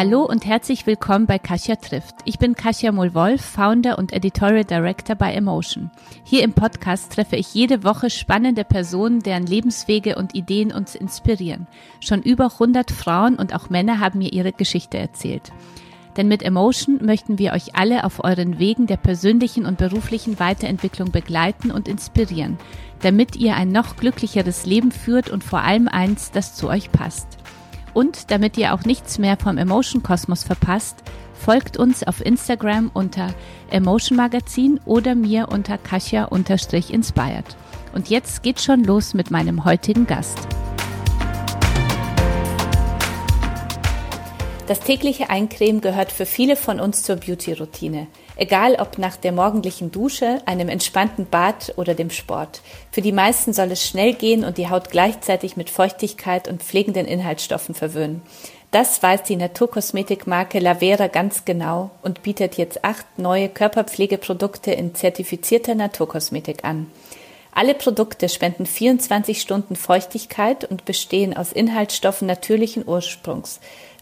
Hallo und herzlich willkommen bei Kasia trifft. Ich bin Kasia Mohl-Wolf, Founder und Editorial Director bei Emotion. Hier im Podcast treffe ich jede Woche spannende Personen, deren Lebenswege und Ideen uns inspirieren. Schon über 100 Frauen und auch Männer haben mir ihre Geschichte erzählt. Denn mit Emotion möchten wir euch alle auf euren Wegen der persönlichen und beruflichen Weiterentwicklung begleiten und inspirieren, damit ihr ein noch glücklicheres Leben führt und vor allem eins, das zu euch passt. Und damit ihr auch nichts mehr vom Emotion Kosmos verpasst, folgt uns auf Instagram unter Emotion Magazin oder mir unter Kasia-inspired. Und jetzt geht's schon los mit meinem heutigen Gast. Das tägliche Eincremen gehört für viele von uns zur Beauty-Routine. Egal ob nach der morgendlichen Dusche, einem entspannten Bad oder dem Sport. Für die meisten soll es schnell gehen und die Haut gleichzeitig mit Feuchtigkeit und pflegenden Inhaltsstoffen verwöhnen. Das weiß die Naturkosmetikmarke Lavera ganz genau und bietet jetzt acht neue Körperpflegeprodukte in zertifizierter Naturkosmetik an. Alle Produkte spenden 24 Stunden Feuchtigkeit und bestehen aus Inhaltsstoffen natürlichen Ursprungs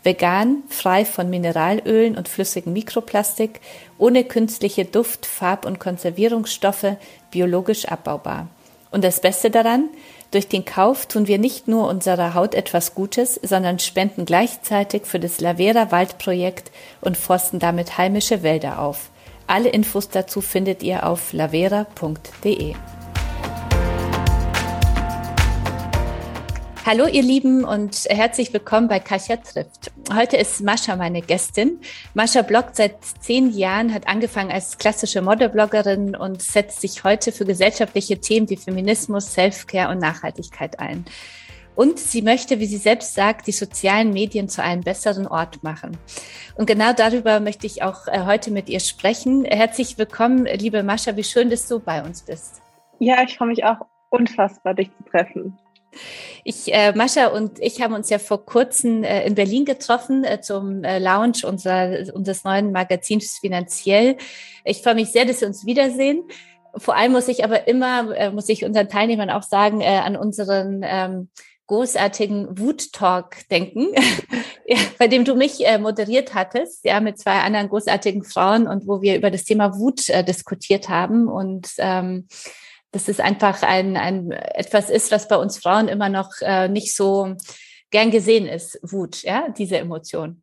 vegan, frei von Mineralölen und flüssigem Mikroplastik, ohne künstliche Duft-, Farb- und Konservierungsstoffe, biologisch abbaubar. Und das Beste daran, durch den Kauf tun wir nicht nur unserer Haut etwas Gutes, sondern spenden gleichzeitig für das Lavera Waldprojekt und forsten damit heimische Wälder auf. Alle Infos dazu findet ihr auf lavera.de. Hallo ihr Lieben und herzlich willkommen bei Kasia trifft. Heute ist Mascha meine Gästin. Mascha bloggt seit zehn Jahren, hat angefangen als klassische Modebloggerin und setzt sich heute für gesellschaftliche Themen wie Feminismus, Selfcare und Nachhaltigkeit ein. Und sie möchte, wie sie selbst sagt, die sozialen Medien zu einem besseren Ort machen. Und genau darüber möchte ich auch äh, heute mit ihr sprechen. Herzlich willkommen, liebe Mascha. Wie schön, dass du bei uns bist. Ja, ich freue mich auch unfassbar, dich zu treffen. Ich, äh, Mascha und ich haben uns ja vor kurzem äh, in Berlin getroffen äh, zum äh, Launch unserer, unseres neuen Magazins Finanziell. Ich freue mich sehr, dass wir uns wiedersehen. Vor allem muss ich aber immer, äh, muss ich unseren Teilnehmern auch sagen, äh, an unseren ähm, großartigen Wut-Talk denken, bei dem du mich äh, moderiert hattest, ja, mit zwei anderen großartigen Frauen und wo wir über das Thema Wut äh, diskutiert haben und ähm, dass es einfach ein, ein etwas ist, was bei uns Frauen immer noch äh, nicht so gern gesehen ist, Wut, ja, diese Emotion.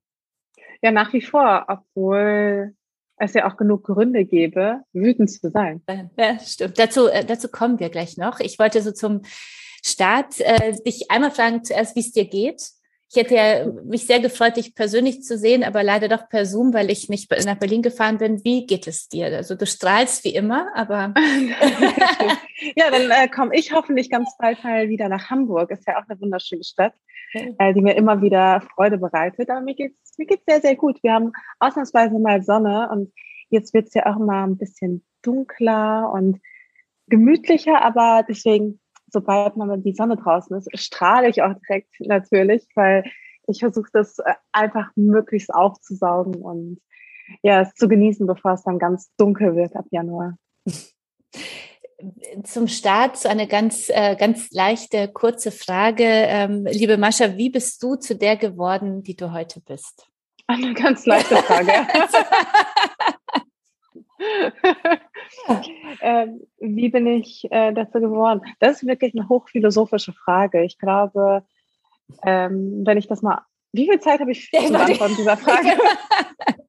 Ja, nach wie vor, obwohl es ja auch genug Gründe gäbe, wütend zu sein. Ja, stimmt. Dazu, äh, dazu kommen wir gleich noch. Ich wollte so zum Start äh, dich einmal fragen zuerst, wie es dir geht. Ich hätte ja mich sehr gefreut, dich persönlich zu sehen, aber leider doch per Zoom, weil ich nicht nach Berlin gefahren bin. Wie geht es dir? Also du strahlst wie immer, aber. ja, dann äh, komme ich hoffentlich ganz bald mal wieder nach Hamburg. Ist ja auch eine wunderschöne Stadt, äh, die mir immer wieder Freude bereitet. Aber mir geht's mir geht's sehr, sehr gut. Wir haben ausnahmsweise mal Sonne und jetzt wird's ja auch mal ein bisschen dunkler und gemütlicher, aber deswegen sobald man die Sonne draußen ist, strahle ich auch direkt natürlich, weil ich versuche das äh, einfach möglichst aufzusaugen und ja, es zu genießen, bevor es dann ganz dunkel wird ab Januar. Zum Start so eine ganz, äh, ganz leichte, kurze Frage. Ähm, liebe Mascha, wie bist du zu der geworden, die du heute bist? Eine ganz leichte Frage. ähm, wie bin ich äh, dazu geworden? Das ist wirklich eine hochphilosophische Frage. Ich glaube, ähm, wenn ich das mal. Wie viel Zeit habe ich für die Antwort dieser Frage?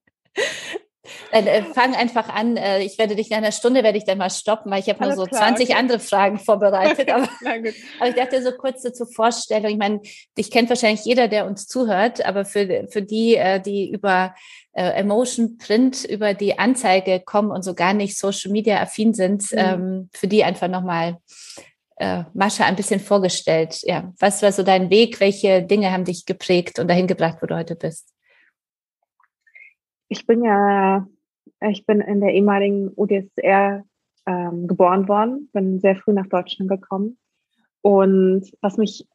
Dann äh, fang einfach an. Äh, ich werde dich nach einer Stunde werde ich dann mal stoppen, weil ich habe nur so klar, 20 okay. andere Fragen vorbereitet. Aber, aber, ich dachte so kurz zur Vorstellung. Ich meine, dich kennt wahrscheinlich jeder, der uns zuhört, aber für, für die, äh, die über äh, Emotion Print über die Anzeige kommen und so gar nicht Social Media affin sind, mhm. ähm, für die einfach nochmal äh, Mascha ein bisschen vorgestellt. Ja, was war so dein Weg? Welche Dinge haben dich geprägt und dahin gebracht, wo du heute bist? Ich bin ja, ich bin in der ehemaligen UdSR ähm, geboren worden, bin sehr früh nach Deutschland gekommen. Und was mich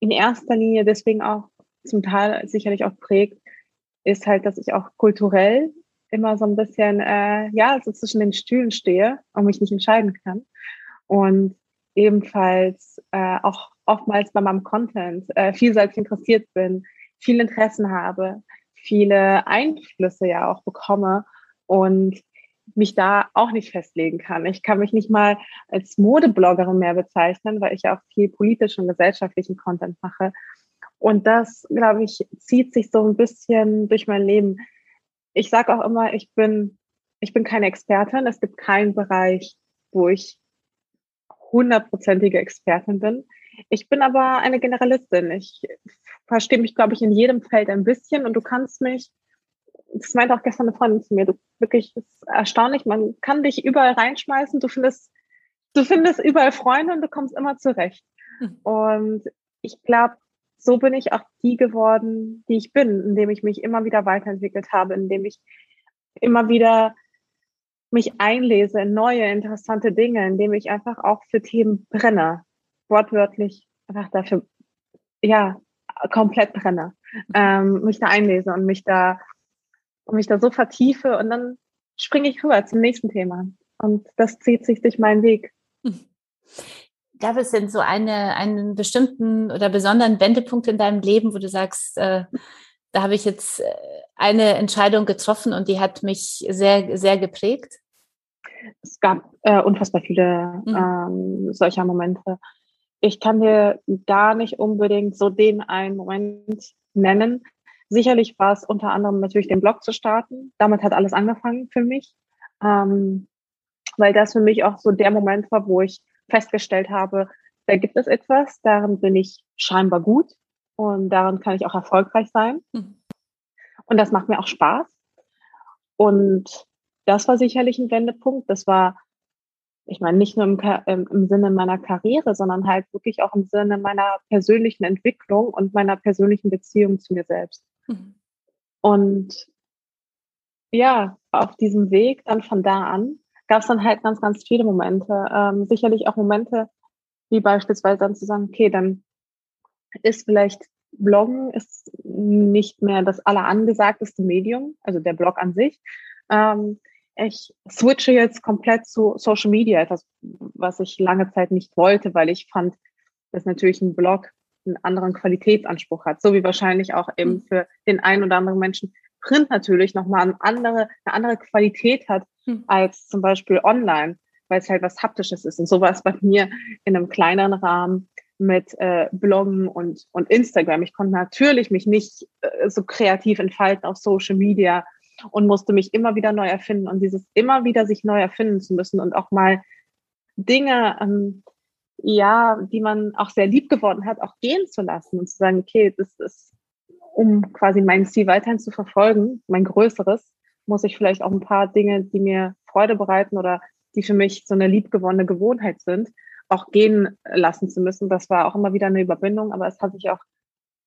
in erster Linie deswegen auch zum Teil sicherlich auch prägt, ist halt, dass ich auch kulturell immer so ein bisschen, äh, ja, so zwischen den Stühlen stehe und mich nicht entscheiden kann. Und ebenfalls äh, auch oftmals bei meinem Content äh, vielseitig interessiert bin, viel Interessen habe, viele Einflüsse ja auch bekomme und mich da auch nicht festlegen kann. Ich kann mich nicht mal als Modebloggerin mehr bezeichnen, weil ich ja auch viel politischen und gesellschaftlichen Content mache. Und das, glaube ich, zieht sich so ein bisschen durch mein Leben. Ich sage auch immer, ich bin, ich bin keine Expertin. Es gibt keinen Bereich, wo ich hundertprozentige Expertin bin. Ich bin aber eine Generalistin. Ich verstehe mich, glaube ich, in jedem Feld ein bisschen und du kannst mich, das meinte auch gestern eine Freundin zu mir, du wirklich, das ist erstaunlich, man kann dich überall reinschmeißen, du findest, du findest überall Freunde und du kommst immer zurecht. Mhm. Und ich glaube, so bin ich auch die geworden, die ich bin, indem ich mich immer wieder weiterentwickelt habe, indem ich immer wieder mich einlese in neue, interessante Dinge, indem ich einfach auch für Themen brenne. Wortwörtlich einfach dafür, ja, komplett brenne. Mhm. Ähm, mich da einlese und mich da, und mich da so vertiefe und dann springe ich rüber zum nächsten Thema. Und das zieht sich durch meinen Weg. Gab es denn so eine, einen bestimmten oder besonderen Wendepunkt in deinem Leben, wo du sagst, äh, da habe ich jetzt äh, eine Entscheidung getroffen und die hat mich sehr, sehr geprägt? Es gab äh, unfassbar viele mhm. ähm, solcher Momente. Ich kann dir gar nicht unbedingt so den einen Moment nennen. Sicherlich war es unter anderem natürlich den Blog zu starten. Damit hat alles angefangen für mich, ähm, weil das für mich auch so der Moment war, wo ich festgestellt habe, da gibt es etwas, darin bin ich scheinbar gut und darin kann ich auch erfolgreich sein. Mhm. Und das macht mir auch Spaß. Und das war sicherlich ein Wendepunkt. Das war, ich meine, nicht nur im, im, im, Sinne meiner Karriere, sondern halt wirklich auch im Sinne meiner persönlichen Entwicklung und meiner persönlichen Beziehung zu mir selbst. Mhm. Und ja, auf diesem Weg dann von da an gab es dann halt ganz, ganz viele Momente. Ähm, sicherlich auch Momente, wie beispielsweise dann zu sagen, okay, dann ist vielleicht Bloggen ist nicht mehr das allerangesagteste Medium, also der Blog an sich. Ähm, ich switche jetzt komplett zu Social Media, etwas, was ich lange Zeit nicht wollte, weil ich fand, dass natürlich ein Blog einen anderen Qualitätsanspruch hat, so wie wahrscheinlich auch eben hm. für den einen oder anderen Menschen Print natürlich nochmal eine andere, eine andere Qualität hat hm. als zum Beispiel online, weil es halt was Haptisches ist. Und so war es bei mir in einem kleineren Rahmen mit äh, Bloggen und, und Instagram. Ich konnte natürlich mich nicht äh, so kreativ entfalten auf Social Media und musste mich immer wieder neu erfinden und dieses immer wieder sich neu erfinden zu müssen und auch mal Dinge, ähm, ja, die man auch sehr lieb geworden hat, auch gehen zu lassen und zu sagen, okay, das ist, um quasi mein Ziel weiterhin zu verfolgen, mein größeres, muss ich vielleicht auch ein paar Dinge, die mir Freude bereiten oder die für mich so eine liebgewonnene Gewohnheit sind, auch gehen lassen zu müssen. Das war auch immer wieder eine Überwindung, aber es hat sich auch,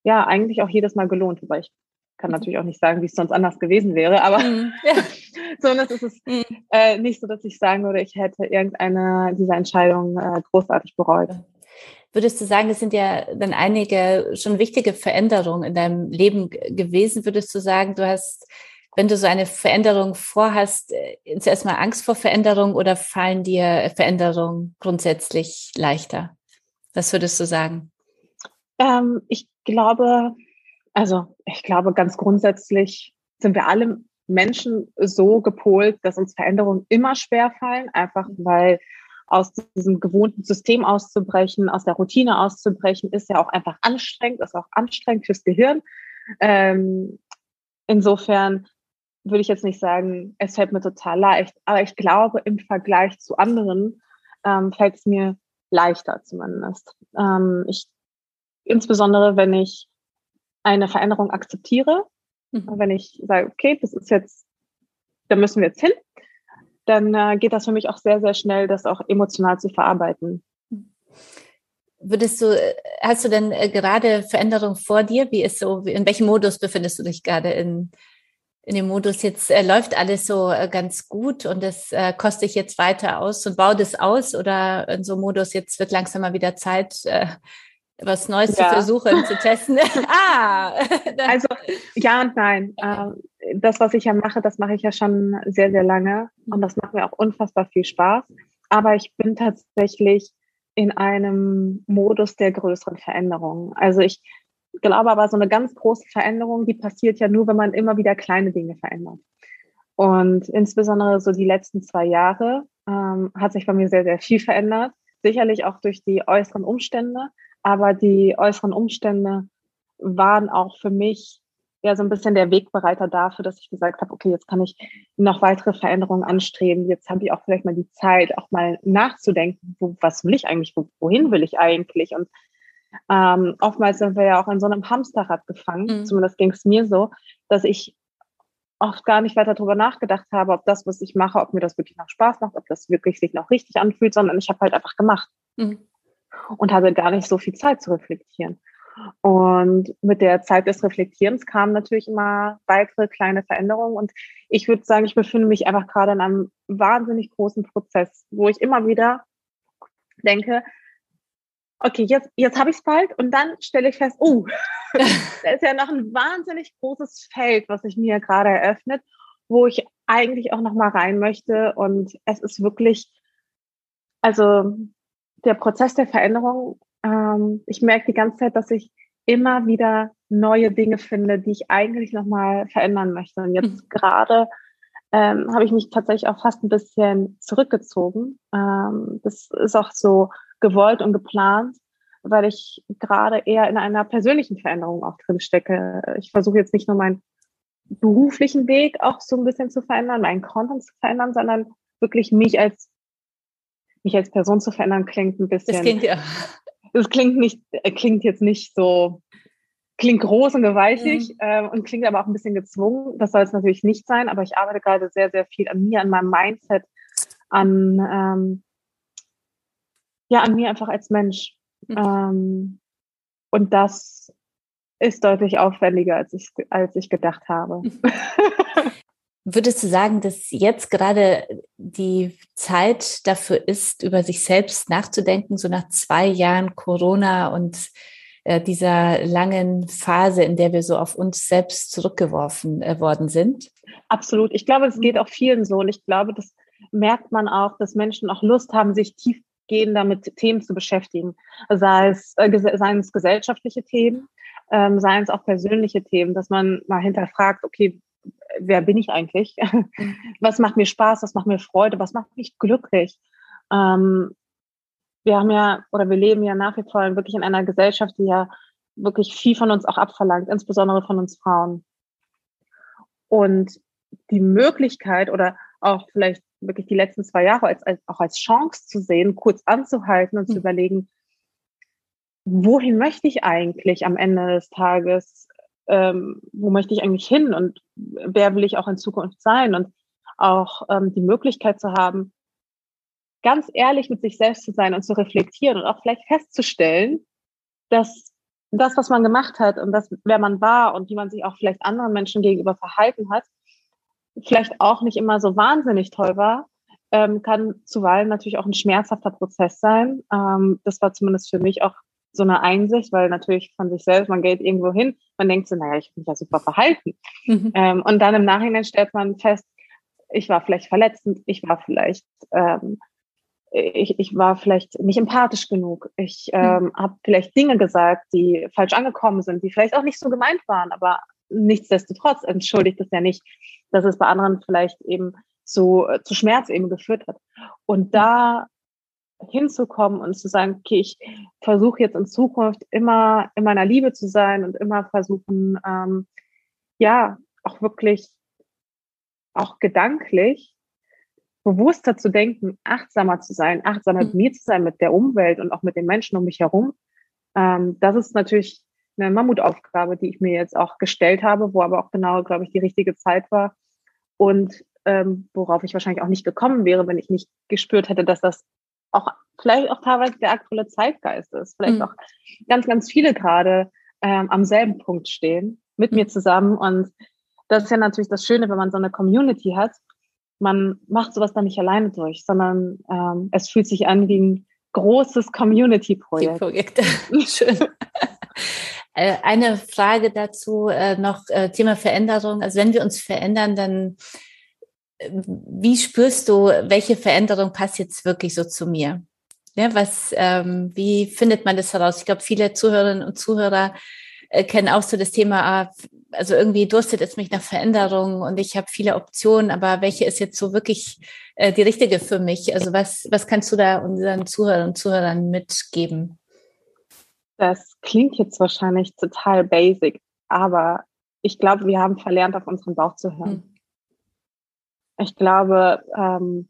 ja, eigentlich auch jedes Mal gelohnt, wobei ich kann mhm. natürlich auch nicht sagen, wie es sonst anders gewesen wäre, aber mhm. sondern es ist mhm. äh, nicht so, dass ich sagen würde, ich hätte irgendeine dieser Entscheidungen äh, großartig bereut. Würdest du sagen, es sind ja dann einige schon wichtige Veränderungen in deinem Leben gewesen? Würdest du sagen, du hast, wenn du so eine Veränderung vorhast, äh, zuerst mal Angst vor Veränderung oder fallen dir Veränderungen grundsätzlich leichter? Was würdest du sagen? Ähm, ich glaube, also ich glaube, ganz grundsätzlich sind wir alle Menschen so gepolt, dass uns Veränderungen immer schwer fallen, einfach weil aus diesem gewohnten System auszubrechen, aus der Routine auszubrechen, ist ja auch einfach anstrengend, ist auch anstrengend fürs Gehirn. Ähm, insofern würde ich jetzt nicht sagen, es fällt mir total leicht, aber ich glaube, im Vergleich zu anderen ähm, fällt es mir leichter zumindest. Ähm, ich, insbesondere wenn ich eine Veränderung akzeptiere, mhm. wenn ich sage, okay, das ist jetzt, da müssen wir jetzt hin, dann äh, geht das für mich auch sehr, sehr schnell, das auch emotional zu verarbeiten. Würdest du, hast du denn äh, gerade Veränderung vor dir? Wie ist so, in welchem Modus befindest du dich gerade in, in dem Modus jetzt äh, läuft alles so äh, ganz gut und das äh, koste ich jetzt weiter aus und baue das aus oder in so einem Modus jetzt wird langsam mal wieder Zeit, äh, was Neues ja. zu versuchen, zu testen. ah! also ja und nein. Ähm, das, was ich ja mache, das mache ich ja schon sehr, sehr lange und das macht mir auch unfassbar viel Spaß. Aber ich bin tatsächlich in einem Modus der größeren Veränderungen. Also ich glaube aber, so eine ganz große Veränderung, die passiert ja nur, wenn man immer wieder kleine Dinge verändert. Und insbesondere so die letzten zwei Jahre ähm, hat sich bei mir sehr, sehr viel verändert. Sicherlich auch durch die äußeren Umstände, aber die äußeren Umstände waren auch für mich ja so ein bisschen der Wegbereiter dafür, dass ich gesagt habe, okay, jetzt kann ich noch weitere Veränderungen anstreben. Jetzt habe ich auch vielleicht mal die Zeit, auch mal nachzudenken, wo, was will ich eigentlich, wo, wohin will ich eigentlich? Und ähm, oftmals sind wir ja auch in so einem Hamsterrad gefangen, mhm. zumindest ging es mir so, dass ich oft gar nicht weiter darüber nachgedacht habe, ob das, was ich mache, ob mir das wirklich noch Spaß macht, ob das wirklich sich noch richtig anfühlt, sondern ich habe halt einfach gemacht mhm. Und hatte gar nicht so viel Zeit zu reflektieren. Und mit der Zeit des Reflektierens kamen natürlich immer weitere kleine Veränderungen. Und ich würde sagen, ich befinde mich einfach gerade in einem wahnsinnig großen Prozess, wo ich immer wieder denke, okay, jetzt, jetzt habe ich es bald und dann stelle ich fest, oh, da ist ja noch ein wahnsinnig großes Feld, was sich mir gerade eröffnet, wo ich eigentlich auch noch mal rein möchte. Und es ist wirklich, also der Prozess der Veränderung, ähm, ich merke die ganze Zeit, dass ich immer wieder neue Dinge finde, die ich eigentlich noch mal verändern möchte. Und jetzt mhm. gerade ähm, habe ich mich tatsächlich auch fast ein bisschen zurückgezogen. Ähm, das ist auch so gewollt und geplant, weil ich gerade eher in einer persönlichen Veränderung auch drin stecke. Ich versuche jetzt nicht nur meinen beruflichen Weg auch so ein bisschen zu verändern, meinen Content zu verändern, sondern wirklich mich als mich als Person zu verändern klingt ein bisschen. Das klingt ja. Das klingt nicht, äh, klingt jetzt nicht so, klingt groß und gewaltig mhm. äh, und klingt aber auch ein bisschen gezwungen. Das soll es natürlich nicht sein, aber ich arbeite gerade sehr, sehr viel an mir, an meinem Mindset, an ähm, ja, an mir einfach als Mensch. Mhm. Ähm, und das ist deutlich aufwendiger, als ich, als ich gedacht habe. Würdest du sagen, dass jetzt gerade die Zeit dafür ist, über sich selbst nachzudenken, so nach zwei Jahren Corona und äh, dieser langen Phase, in der wir so auf uns selbst zurückgeworfen äh, worden sind? Absolut. Ich glaube, es geht auch vielen so. Und ich glaube, das merkt man auch, dass Menschen auch Lust haben, sich tief gehen, damit Themen zu beschäftigen. Sei es, äh, seien es gesellschaftliche Themen, ähm, seien es auch persönliche Themen, dass man mal hinterfragt, okay, wer bin ich eigentlich? was macht mir Spaß? Was macht mir Freude? Was macht mich glücklich? Ähm, wir haben ja, oder wir leben ja nach wie vor wirklich in einer Gesellschaft, die ja wirklich viel von uns auch abverlangt, insbesondere von uns Frauen. Und die Möglichkeit oder auch vielleicht wirklich die letzten zwei Jahre als, als auch als Chance zu sehen, kurz anzuhalten und mhm. zu überlegen, wohin möchte ich eigentlich am Ende des Tages? Ähm, wo möchte ich eigentlich hin und wer will ich auch in Zukunft sein? Und auch ähm, die Möglichkeit zu haben, ganz ehrlich mit sich selbst zu sein und zu reflektieren und auch vielleicht festzustellen, dass das, was man gemacht hat und das, wer man war und wie man sich auch vielleicht anderen Menschen gegenüber verhalten hat, vielleicht auch nicht immer so wahnsinnig toll war, ähm, kann zuweilen natürlich auch ein schmerzhafter Prozess sein. Ähm, das war zumindest für mich auch so eine Einsicht, weil natürlich von sich selbst, man geht irgendwo hin, man denkt so, naja, ich habe mich ja super verhalten. Mhm. Ähm, und dann im Nachhinein stellt man fest, ich war vielleicht verletzend, ich war vielleicht, ähm, ich, ich war vielleicht nicht empathisch genug. Ich mhm. ähm, habe vielleicht Dinge gesagt, die falsch angekommen sind, die vielleicht auch nicht so gemeint waren, aber nichtsdestotrotz entschuldigt es ja nicht, dass es bei anderen vielleicht eben zu, äh, zu Schmerz eben geführt hat. Und da hinzukommen und zu sagen, okay, ich versuche jetzt in Zukunft immer in meiner Liebe zu sein und immer versuchen, ähm, ja, auch wirklich, auch gedanklich bewusster zu denken, achtsamer zu sein, achtsamer mhm. mit mir zu sein, mit der Umwelt und auch mit den Menschen um mich herum. Ähm, das ist natürlich eine Mammutaufgabe, die ich mir jetzt auch gestellt habe, wo aber auch genau, glaube ich, die richtige Zeit war und ähm, worauf ich wahrscheinlich auch nicht gekommen wäre, wenn ich nicht gespürt hätte, dass das auch vielleicht auch teilweise der aktuelle Zeitgeist ist. Vielleicht mhm. auch ganz, ganz viele gerade ähm, am selben Punkt stehen mit mir zusammen. Und das ist ja natürlich das Schöne, wenn man so eine Community hat. Man macht sowas dann nicht alleine durch, sondern ähm, es fühlt sich an wie ein großes Community-Projekt. Projekt. Schön. Äh, eine Frage dazu äh, noch, äh, Thema Veränderung. Also wenn wir uns verändern, dann wie spürst du, welche Veränderung passt jetzt wirklich so zu mir? Ja, was, ähm, wie findet man das heraus? Ich glaube, viele Zuhörerinnen und Zuhörer äh, kenne auch so das Thema, ah, also irgendwie durstet es mich nach Veränderung und ich habe viele Optionen, aber welche ist jetzt so wirklich äh, die richtige für mich? Also was, was kannst du da unseren Zuhörern und Zuhörern mitgeben? Das klingt jetzt wahrscheinlich total basic, aber ich glaube, wir haben verlernt, auf unseren Bauch zu hören. Hm. Ich glaube, ähm,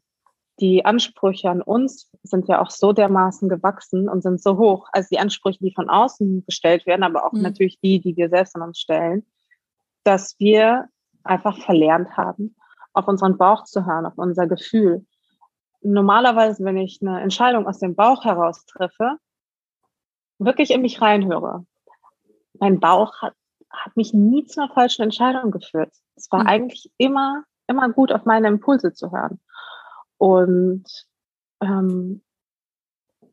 die Ansprüche an uns sind ja auch so dermaßen gewachsen und sind so hoch. Also die Ansprüche, die von außen gestellt werden, aber auch mhm. natürlich die, die wir selbst an uns stellen, dass wir einfach verlernt haben, auf unseren Bauch zu hören, auf unser Gefühl. Normalerweise, wenn ich eine Entscheidung aus dem Bauch heraus treffe, wirklich in mich reinhöre. Mein Bauch hat, hat mich nie zu einer falschen Entscheidung geführt. Es war mhm. eigentlich immer, immer gut, auf meine Impulse zu hören. Und ähm,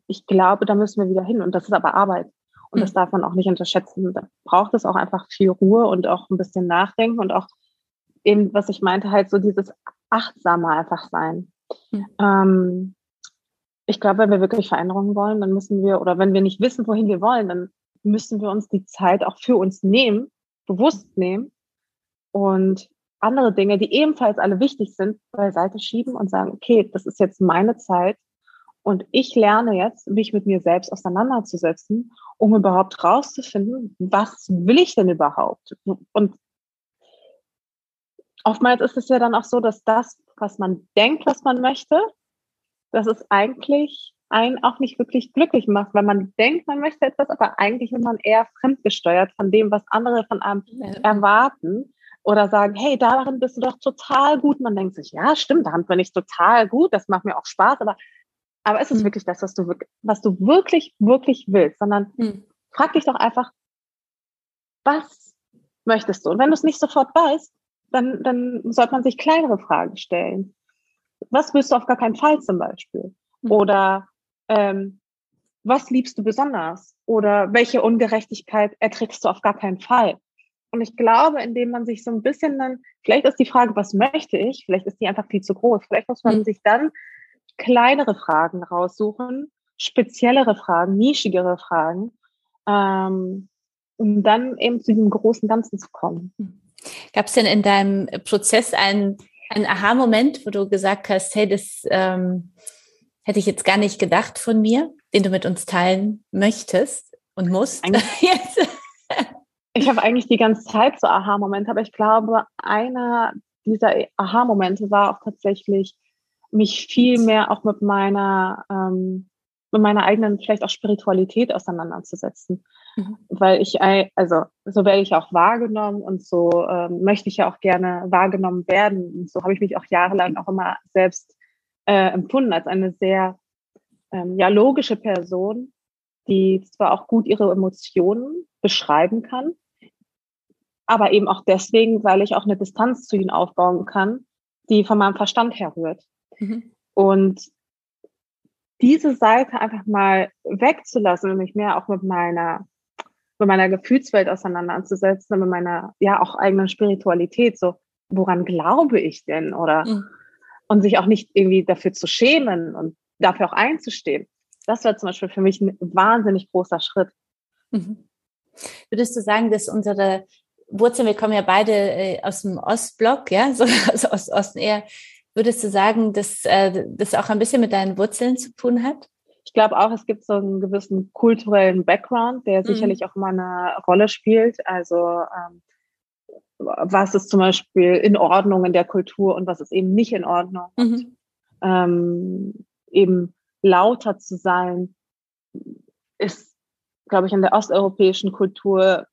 ich glaube, da müssen wir wieder hin. Und das ist aber Arbeit. Und das hm. darf man auch nicht unterschätzen. Da braucht es auch einfach viel Ruhe und auch ein bisschen Nachdenken und auch eben, was ich meinte, halt so dieses achtsame einfach sein. Mhm. Ähm, ich glaube, wenn wir wirklich Veränderungen wollen, dann müssen wir, oder wenn wir nicht wissen, wohin wir wollen, dann müssen wir uns die Zeit auch für uns nehmen, bewusst nehmen und andere Dinge, die ebenfalls alle wichtig sind, beiseite schieben und sagen, okay, das ist jetzt meine Zeit und ich lerne jetzt, mich mit mir selbst auseinanderzusetzen, um überhaupt rauszufinden, was will ich denn überhaupt? Und oftmals ist es ja dann auch so, dass das, was man denkt, was man möchte, dass es eigentlich einen auch nicht wirklich glücklich macht, weil man denkt, man möchte etwas, aber eigentlich wird man eher fremdgesteuert von dem, was andere von einem erwarten oder sagen, hey, darin bist du doch total gut. Man denkt sich, ja, stimmt, daran bin ich total gut, das macht mir auch Spaß, aber, aber ist es mhm. wirklich das, was du, was du wirklich, wirklich willst, sondern mhm. frag dich doch einfach, was möchtest du? Und wenn du es nicht sofort weißt, dann, dann sollte man sich kleinere Fragen stellen. Was willst du auf gar keinen Fall zum Beispiel? Mhm. Oder ähm, was liebst du besonders? Oder welche Ungerechtigkeit erträgst du auf gar keinen Fall? Und ich glaube, indem man sich so ein bisschen dann, vielleicht ist die Frage, was möchte ich? Vielleicht ist die einfach viel zu groß. Vielleicht muss man mhm. sich dann kleinere Fragen raussuchen, speziellere Fragen, nischigere Fragen, ähm, um dann eben zu diesem großen Ganzen zu kommen. Mhm. Gab es denn in deinem Prozess einen, einen Aha-Moment, wo du gesagt hast, hey, das ähm, hätte ich jetzt gar nicht gedacht von mir, den du mit uns teilen möchtest und musst? Jetzt. Ich habe eigentlich die ganze Zeit so Aha-Momente, aber ich glaube, einer dieser Aha-Momente war auch tatsächlich, mich viel mehr auch mit meiner, ähm, mit meiner eigenen, vielleicht auch Spiritualität auseinanderzusetzen. Mhm. Weil ich, also so werde ich auch wahrgenommen und so ähm, möchte ich ja auch gerne wahrgenommen werden. Und so habe ich mich auch jahrelang auch immer selbst äh, empfunden als eine sehr ähm, ja, logische Person, die zwar auch gut ihre Emotionen beschreiben kann, aber eben auch deswegen, weil ich auch eine Distanz zu ihnen aufbauen kann, die von meinem Verstand herrührt. Mhm. Und diese Seite einfach mal wegzulassen und mich mehr auch mit meiner mit meiner Gefühlswelt auseinanderzusetzen, mit meiner ja auch eigenen Spiritualität, so woran glaube ich denn oder mhm. und sich auch nicht irgendwie dafür zu schämen und dafür auch einzustehen. Das war zum Beispiel für mich ein wahnsinnig großer Schritt. Mhm. Würdest du sagen, dass unsere Wurzeln, wir kommen ja beide äh, aus dem Ostblock, ja, so also aus Osten eher. Würdest du sagen, dass äh, das auch ein bisschen mit deinen Wurzeln zu tun hat? Ich glaube auch, es gibt so einen gewissen kulturellen Background, der mhm. sicherlich auch immer eine Rolle spielt. Also ähm, was ist zum Beispiel in Ordnung in der Kultur und was ist eben nicht in Ordnung. Mhm. Und, ähm, eben lauter zu sein, ist, glaube ich, in der osteuropäischen Kultur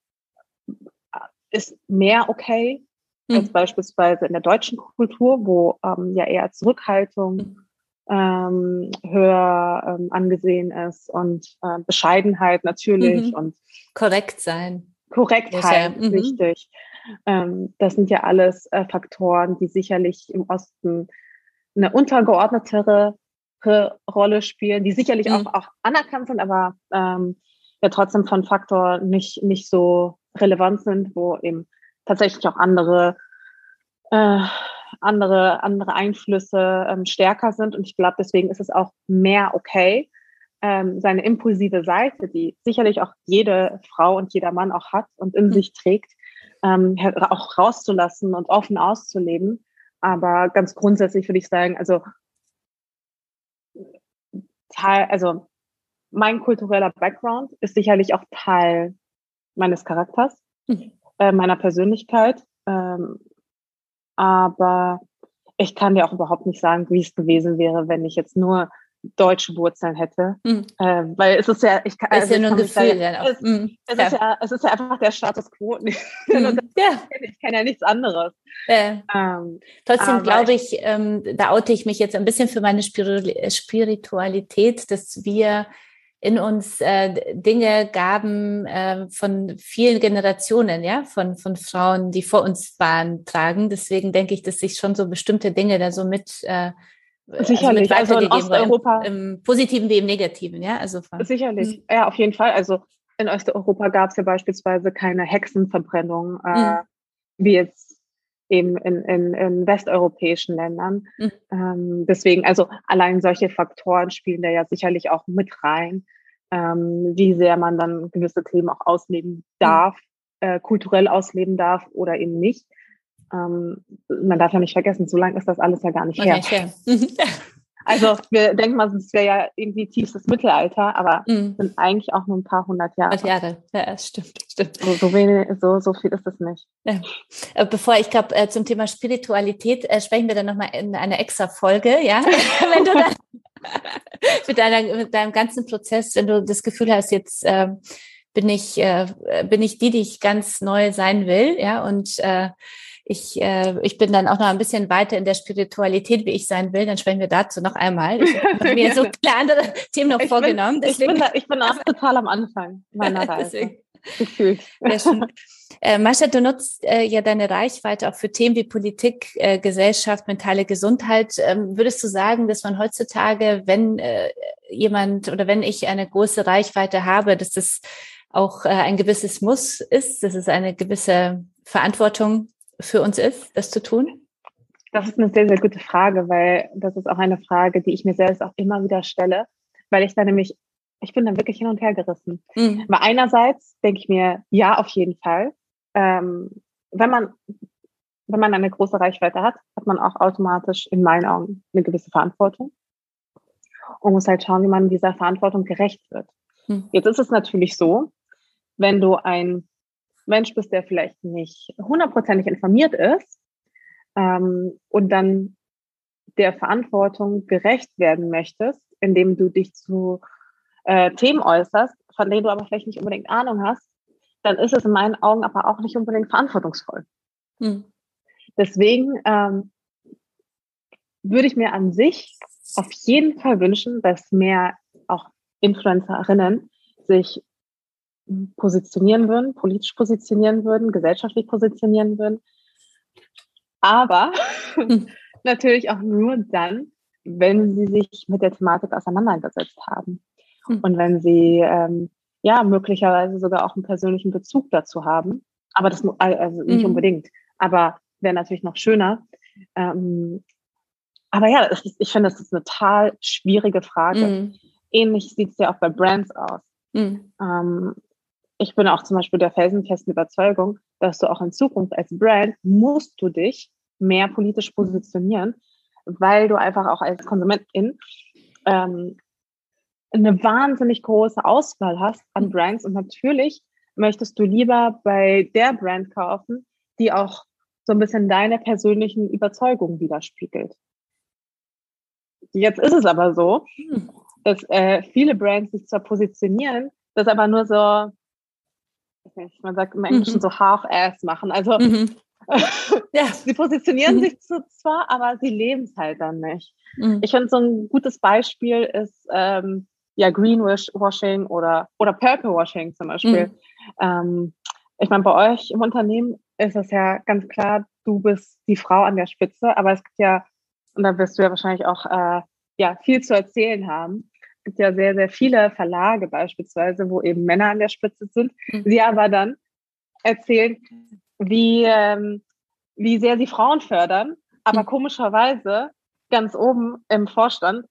ist mehr okay mhm. als beispielsweise in der deutschen Kultur, wo ähm, ja eher Zurückhaltung mhm. ähm, höher ähm, angesehen ist und äh, Bescheidenheit natürlich mhm. und korrekt sein. Korrektheit, ja, wichtig. Ähm, das sind ja alles äh, Faktoren, die sicherlich im Osten eine untergeordnetere Rolle spielen, die sicherlich mhm. auch, auch anerkannt sind, aber ähm, ja trotzdem von Faktor nicht, nicht so relevant sind, wo eben tatsächlich auch andere, äh, andere, andere Einflüsse ähm, stärker sind. Und ich glaube, deswegen ist es auch mehr okay, ähm, seine impulsive Seite, die sicherlich auch jede Frau und jeder Mann auch hat und in mhm. sich trägt, ähm, auch rauszulassen und offen auszuleben. Aber ganz grundsätzlich würde ich sagen, also Teil, also mein kultureller Background ist sicherlich auch Teil meines Charakters, mhm. äh, meiner Persönlichkeit. Ähm, aber ich kann dir auch überhaupt nicht sagen, wie es gewesen wäre, wenn ich jetzt nur deutsche Wurzeln hätte. Mhm. Äh, weil es ist ja, ich kann, also ist ja nur ein Gefühl. Da, es, mhm. es, ja. Ist ja, es ist ja einfach der Status quo. Mhm. ja. Ich kenne ja nichts anderes. Äh. Ähm, Trotzdem glaube ich, ähm, da oute ich mich jetzt ein bisschen für meine Spiritualität, dass wir in uns äh, Dinge, Gaben äh, von vielen Generationen, ja, von, von Frauen, die vor uns waren, tragen. Deswegen denke ich, dass sich schon so bestimmte Dinge da so mit äh, also Sicherlich, also, also in Osteuropa. Im, Im, Positiven wie im Negativen, ja. Also von, Sicherlich, hm. ja, auf jeden Fall. Also in Osteuropa gab es ja beispielsweise keine Hexenverbrennung, äh, mhm. wie jetzt eben in, in, in westeuropäischen Ländern. Mhm. Ähm, deswegen, also allein solche Faktoren spielen da ja sicherlich auch mit rein, ähm, wie sehr man dann gewisse Themen auch ausleben mhm. darf, mhm. äh, kulturell ausleben darf oder eben nicht. Ähm, man darf ja nicht vergessen, so lange ist das alles ja gar nicht her. Okay. also wir denken mal, es wäre ja irgendwie tiefstes Mittelalter, aber mhm. sind eigentlich auch nur ein paar hundert Jahre. Jahre, ja, stimmt, stimmt. So, so, wenig, so, so viel ist es nicht. Ja. Äh, bevor ich glaube, äh, zum Thema Spiritualität äh, sprechen wir dann nochmal in einer extra Folge, ja. Wenn du dann mit, deiner, mit deinem ganzen Prozess, wenn du das Gefühl hast, jetzt äh, bin ich, äh, bin ich die, die ich ganz neu sein will, ja, und äh, ich, äh, ich bin dann auch noch ein bisschen weiter in der Spiritualität, wie ich sein will. Dann sprechen wir dazu noch einmal. Ich habe mir so viele andere Themen noch ich vorgenommen. Bin, ich, bin da, ich bin auch total am Anfang meiner Reise. Gefühlt. Äh, Mascha, du nutzt äh, ja deine Reichweite auch für Themen wie Politik, äh, Gesellschaft, mentale Gesundheit. Ähm, würdest du sagen, dass man heutzutage, wenn äh, jemand oder wenn ich eine große Reichweite habe, dass das auch äh, ein gewisses Muss ist, dass es eine gewisse Verantwortung für uns ist, das zu tun? Das ist eine sehr, sehr gute Frage, weil das ist auch eine Frage, die ich mir selbst auch immer wieder stelle, weil ich da nämlich, ich bin dann wirklich hin und her gerissen. Mhm. Weil einerseits denke ich mir, ja, auf jeden Fall. Ähm, wenn man, wenn man eine große Reichweite hat, hat man auch automatisch in meinen Augen eine gewisse Verantwortung und muss halt schauen, wie man dieser Verantwortung gerecht wird. Mhm. Jetzt ist es natürlich so, wenn du ein Mensch bist, der vielleicht nicht hundertprozentig informiert ist ähm, und dann der Verantwortung gerecht werden möchtest, indem du dich zu äh, Themen äußerst, von denen du aber vielleicht nicht unbedingt Ahnung hast, dann ist es in meinen Augen aber auch nicht unbedingt verantwortungsvoll. Hm. Deswegen ähm, würde ich mir an sich auf jeden Fall wünschen, dass mehr auch Influencerinnen sich positionieren würden, politisch positionieren würden, gesellschaftlich positionieren würden. Aber hm. natürlich auch nur dann, wenn sie sich mit der Thematik auseinandergesetzt haben. Hm. Und wenn sie ähm, ja möglicherweise sogar auch einen persönlichen Bezug dazu haben. Aber das also nicht hm. unbedingt. Aber wäre natürlich noch schöner. Ähm, aber ja, ist, ich finde, das ist eine total schwierige Frage. Mhm. Ähnlich sieht es ja auch bei Brands aus. Mhm. Ähm, ich bin auch zum Beispiel der felsenfesten Überzeugung, dass du auch in Zukunft als Brand musst du dich mehr politisch positionieren, weil du einfach auch als Konsumentin ähm, eine wahnsinnig große Auswahl hast an Brands und natürlich möchtest du lieber bei der Brand kaufen, die auch so ein bisschen deine persönlichen Überzeugungen widerspiegelt. Jetzt ist es aber so, hm. dass äh, viele Brands sich zwar positionieren, das aber nur so man sagt im Englischen mhm. so half-ass machen. Also mhm. ja. sie positionieren mhm. sich zwar, aber sie leben es halt dann nicht. Mhm. Ich finde, so ein gutes Beispiel ist ähm, ja Greenwashing oder, oder Purple Washing zum Beispiel. Mhm. Ähm, ich meine, bei euch im Unternehmen ist es ja ganz klar, du bist die Frau an der Spitze, aber es gibt ja, und da wirst du ja wahrscheinlich auch äh, ja, viel zu erzählen haben, gibt ja sehr, sehr viele Verlage beispielsweise, wo eben Männer an der Spitze sind. Mhm. Sie aber dann erzählen, wie, ähm, wie sehr sie Frauen fördern, aber mhm. komischerweise ganz oben im Vorstand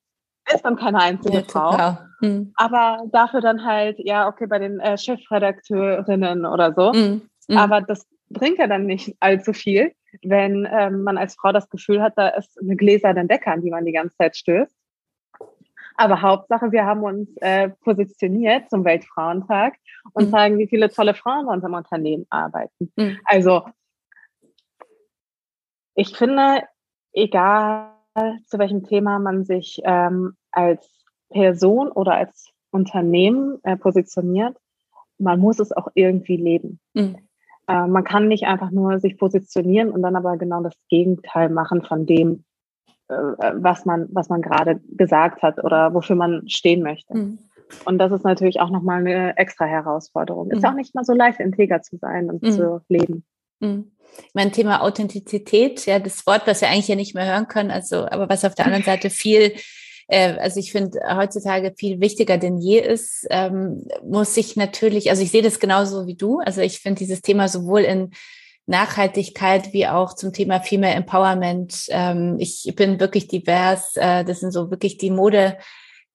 ist dann keine einzige ja, Frau. Mhm. Aber dafür dann halt, ja, okay, bei den äh, Chefredakteurinnen oder so. Mhm. Mhm. Aber das bringt ja dann nicht allzu viel, wenn ähm, man als Frau das Gefühl hat, da ist eine gläserne Decke, an die man die ganze Zeit stößt. Aber Hauptsache, wir haben uns äh, positioniert zum Weltfrauentag und mhm. sagen, wie viele tolle Frauen bei unserem Unternehmen arbeiten. Mhm. Also ich finde, egal zu welchem Thema man sich ähm, als Person oder als Unternehmen äh, positioniert, man muss es auch irgendwie leben. Mhm. Äh, man kann nicht einfach nur sich positionieren und dann aber genau das Gegenteil machen von dem, was man, was man gerade gesagt hat oder wofür man stehen möchte. Mhm. Und das ist natürlich auch nochmal eine extra Herausforderung. Mhm. Ist auch nicht mal so leicht, integer zu sein und mhm. zu leben. Mhm. Mein Thema Authentizität, ja, das Wort, was wir eigentlich ja nicht mehr hören können, also, aber was auf der anderen Seite viel äh, also ich finde heutzutage viel wichtiger denn je ist, ähm, muss ich natürlich, also ich sehe das genauso wie du. Also ich finde dieses Thema sowohl in Nachhaltigkeit wie auch zum Thema Female Empowerment. Ähm, ich bin wirklich divers. Äh, das sind so wirklich die Mode.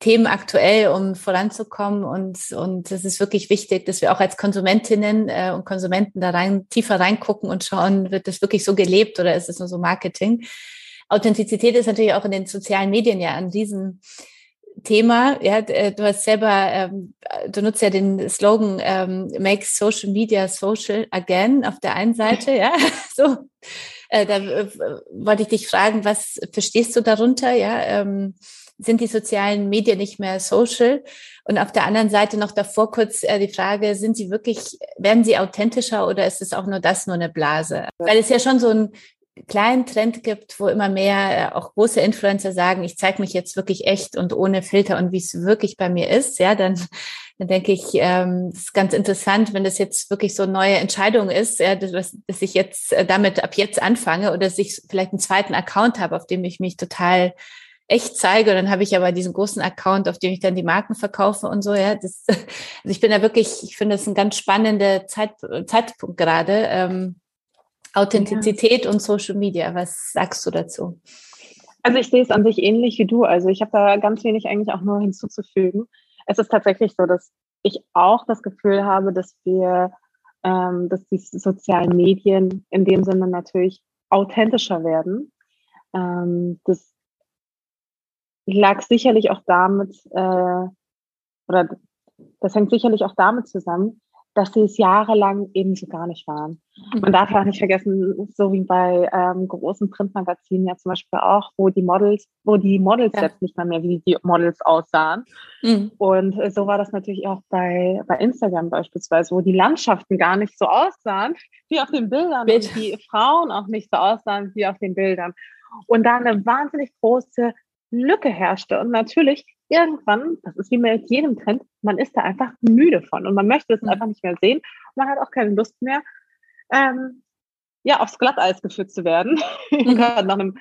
Themen aktuell, um voranzukommen. Und, und es ist wirklich wichtig, dass wir auch als Konsumentinnen äh, und Konsumenten da rein, tiefer reingucken und schauen, wird das wirklich so gelebt oder ist es nur so Marketing? Authentizität ist natürlich auch in den sozialen Medien ja ein Riesenthema. Ja, äh, du hast selber, ähm, du nutzt ja den Slogan ähm, Make Social Media Social Again auf der einen Seite, ja, so. Äh, da äh, wollte ich dich fragen, was verstehst du darunter? Ja, ähm, sind die sozialen Medien nicht mehr social? Und auf der anderen Seite noch davor kurz äh, die Frage, sind sie wirklich, werden sie authentischer oder ist es auch nur das, nur eine Blase? Weil es ja schon so ein kleinen Trend gibt, wo immer mehr äh, auch große Influencer sagen, ich zeige mich jetzt wirklich echt und ohne Filter und wie es wirklich bei mir ist, ja, dann, dann denke ich, ähm, ist ganz interessant, wenn das jetzt wirklich so eine neue Entscheidung ist, ja, dass, dass ich jetzt äh, damit ab jetzt anfange oder dass ich vielleicht einen zweiten Account habe, auf dem ich mich total echt zeige. Und dann habe ich aber diesen großen Account, auf dem ich dann die Marken verkaufe und so. Ja, das, also ich bin da wirklich, ich finde das ein ganz spannender Zeit, Zeitpunkt gerade. Ähm, Authentizität ja. und Social Media. Was sagst du dazu? Also ich sehe es an sich ähnlich wie du. Also ich habe da ganz wenig eigentlich auch nur hinzuzufügen. Es ist tatsächlich so, dass ich auch das Gefühl habe, dass wir, ähm, dass die sozialen Medien in dem Sinne natürlich authentischer werden. Ähm, das lag sicherlich auch damit, äh, oder das hängt sicherlich auch damit zusammen, dass sie es jahrelang eben so gar nicht waren. Man darf ja auch nicht vergessen, so wie bei ähm, großen Printmagazinen ja zum Beispiel auch, wo die Models, wo die Models ja. jetzt nicht mal mehr wie die Models aussahen. Mhm. Und äh, so war das natürlich auch bei, bei Instagram beispielsweise, wo die Landschaften gar nicht so aussahen wie auf den Bildern Bild. und die Frauen auch nicht so aussahen wie auf den Bildern. Und da eine wahnsinnig große Lücke herrschte. Und natürlich irgendwann, das ist wie mit jedem Trend, man ist da einfach müde von und man möchte es mhm. einfach nicht mehr sehen. man hat auch keine Lust mehr, ähm, ja, aufs Glatteis geführt zu werden. Ich habe gerade nach einem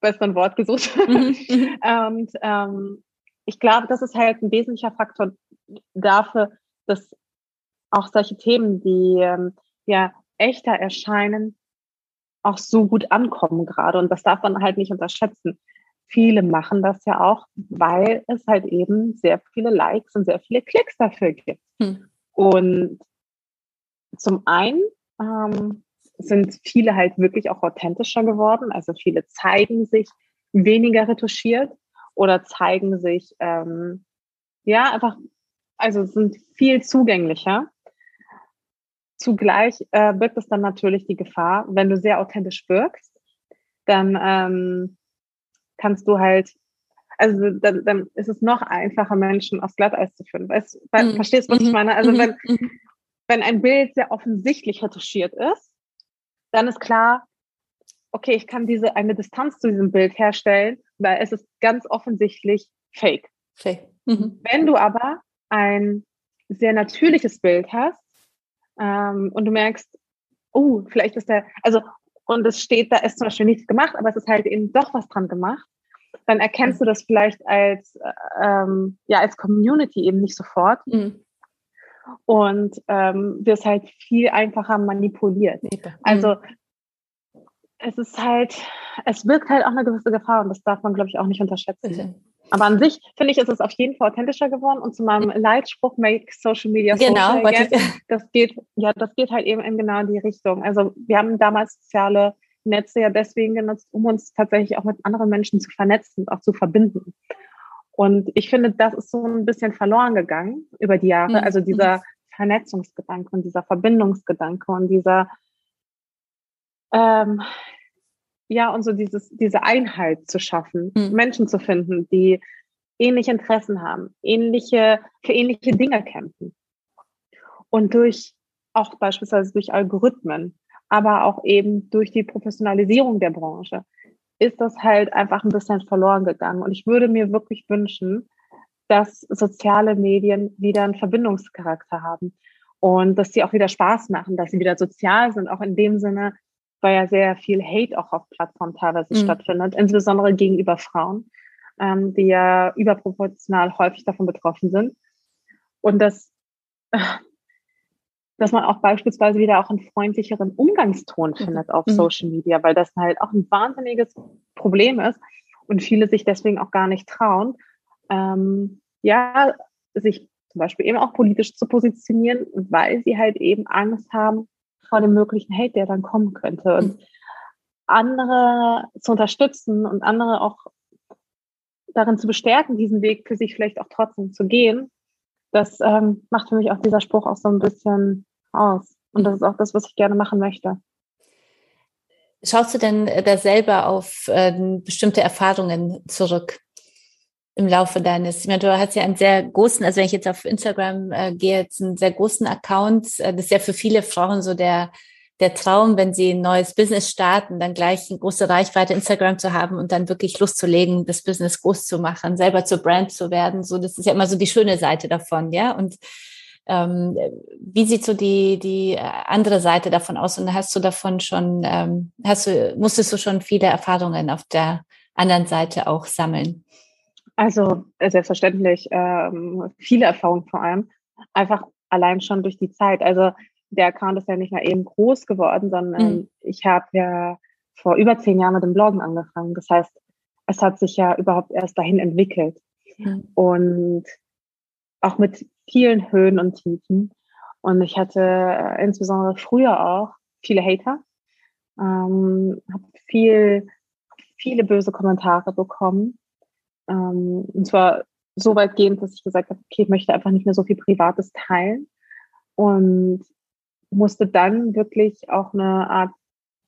besseren Wort gesucht. Mhm. mhm. und ähm, ich glaube, das ist halt ein wesentlicher Faktor dafür, dass auch solche Themen, die ähm, ja echter erscheinen, auch so gut ankommen gerade. Und das darf man halt nicht unterschätzen viele machen das ja auch, weil es halt eben sehr viele Likes und sehr viele Klicks dafür gibt. Hm. Und zum einen ähm, sind viele halt wirklich auch authentischer geworden. Also viele zeigen sich weniger retuschiert oder zeigen sich, ähm, ja, einfach, also sind viel zugänglicher. Zugleich äh, birgt es dann natürlich die Gefahr, wenn du sehr authentisch wirkst, dann ähm, kannst du halt, also dann, dann ist es noch einfacher, Menschen aufs Glatteis zu führen. Weißt, mhm. Verstehst du, was ich mhm. meine? Also mhm. wenn, mhm. wenn ein Bild sehr offensichtlich retuschiert ist, dann ist klar, okay, ich kann diese eine Distanz zu diesem Bild herstellen, weil es ist ganz offensichtlich fake. Fake. Mhm. Wenn du aber ein sehr natürliches Bild hast ähm, und du merkst, oh, vielleicht ist der, also und es steht, da ist zum Beispiel nichts gemacht, aber es ist halt eben doch was dran gemacht, dann erkennst du das vielleicht als, ähm, ja, als Community eben nicht sofort. Mhm. Und ähm, wirst halt viel einfacher manipuliert. Mhm. Also es ist halt, es wirkt halt auch eine gewisse Gefahr und das darf man, glaube ich, auch nicht unterschätzen. Aber an sich finde ich, ist es auf jeden Fall authentischer geworden und zu meinem Leitspruch Make Social Media genau, Social again, das geht, ja, das geht halt eben in genau die Richtung. Also wir haben damals soziale Netze ja deswegen genutzt, um uns tatsächlich auch mit anderen Menschen zu vernetzen und auch zu verbinden. Und ich finde, das ist so ein bisschen verloren gegangen über die Jahre. Mhm. Also dieser Vernetzungsgedanke und dieser Verbindungsgedanke und dieser, ähm, ja, und so dieses, diese Einheit zu schaffen, mhm. Menschen zu finden, die ähnliche Interessen haben, ähnliche, für ähnliche Dinge kämpfen. Und durch, auch beispielsweise durch Algorithmen, aber auch eben durch die Professionalisierung der Branche, ist das halt einfach ein bisschen verloren gegangen. Und ich würde mir wirklich wünschen, dass soziale Medien wieder einen Verbindungscharakter haben und dass sie auch wieder Spaß machen, dass sie wieder sozial sind, auch in dem Sinne, weil ja sehr viel Hate auch auf Plattformen teilweise mhm. stattfindet, insbesondere gegenüber Frauen, ähm, die ja überproportional häufig davon betroffen sind. Und dass, dass man auch beispielsweise wieder auch einen freundlicheren Umgangston mhm. findet auf mhm. Social Media, weil das halt auch ein wahnsinniges Problem ist und viele sich deswegen auch gar nicht trauen, ähm, ja, sich zum Beispiel eben auch politisch zu positionieren, weil sie halt eben Angst haben vor dem möglichen Hate, der dann kommen könnte. Und andere zu unterstützen und andere auch darin zu bestärken, diesen Weg für sich vielleicht auch trotzdem zu gehen, das ähm, macht für mich auch dieser Spruch auch so ein bisschen aus. Und das ist auch das, was ich gerne machen möchte. Schaust du denn da selber auf äh, bestimmte Erfahrungen zurück? im Laufe deines, ich meine, du hast ja einen sehr großen, also wenn ich jetzt auf Instagram äh, gehe, jetzt einen sehr großen Account, äh, das ist ja für viele Frauen so der, der Traum, wenn sie ein neues Business starten, dann gleich eine große Reichweite Instagram zu haben und dann wirklich Lust zu legen, das Business groß zu machen, selber zur Brand zu werden. So, das ist ja immer so die schöne Seite davon, ja. Und ähm, wie sieht so die, die andere Seite davon aus? Und hast du davon schon, ähm, hast du, musstest du schon viele Erfahrungen auf der anderen Seite auch sammeln? Also äh, selbstverständlich ähm, viele Erfahrungen vor allem. Einfach allein schon durch die Zeit. Also der Account ist ja nicht mal eben groß geworden, sondern mhm. ich habe ja vor über zehn Jahren mit dem Bloggen angefangen. Das heißt, es hat sich ja überhaupt erst dahin entwickelt. Mhm. Und auch mit vielen Höhen und Tiefen. Und ich hatte äh, insbesondere früher auch viele Hater, ähm, habe viel, viele böse Kommentare bekommen ähm, und zwar so weit gehend, dass ich gesagt habe, okay, ich möchte einfach nicht mehr so viel Privates teilen. Und musste dann wirklich auch eine Art,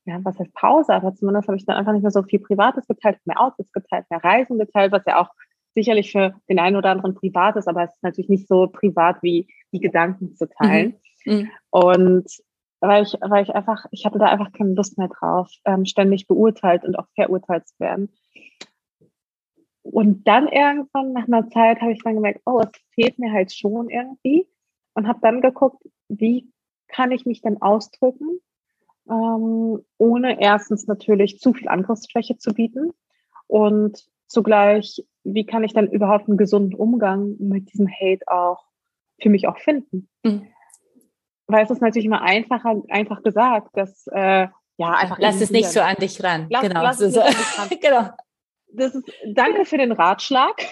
ja, was heißt Pause, aber zumindest habe ich dann einfach nicht mehr so viel Privates geteilt, mehr Outfits geteilt, mehr Reisen geteilt, was ja auch sicherlich für den einen oder anderen privat ist, aber es ist natürlich nicht so privat wie die Gedanken zu teilen. Mhm. Mhm. Und weil ich, weil ich einfach, ich hatte da einfach keine Lust mehr drauf, ähm, ständig beurteilt und auch verurteilt zu werden. Und dann irgendwann nach einer Zeit habe ich dann gemerkt, oh, es fehlt mir halt schon irgendwie. Und habe dann geguckt, wie kann ich mich denn ausdrücken, ähm, ohne erstens natürlich zu viel Angriffsfläche zu bieten und zugleich, wie kann ich dann überhaupt einen gesunden Umgang mit diesem Hate auch für mich auch finden. Mhm. Weil es ist natürlich immer einfacher, einfach gesagt, dass äh, ja einfach. Lass es nicht so an dich ran. Lass, genau. Lass so, so. Ran. genau das ist, danke für den Ratschlag.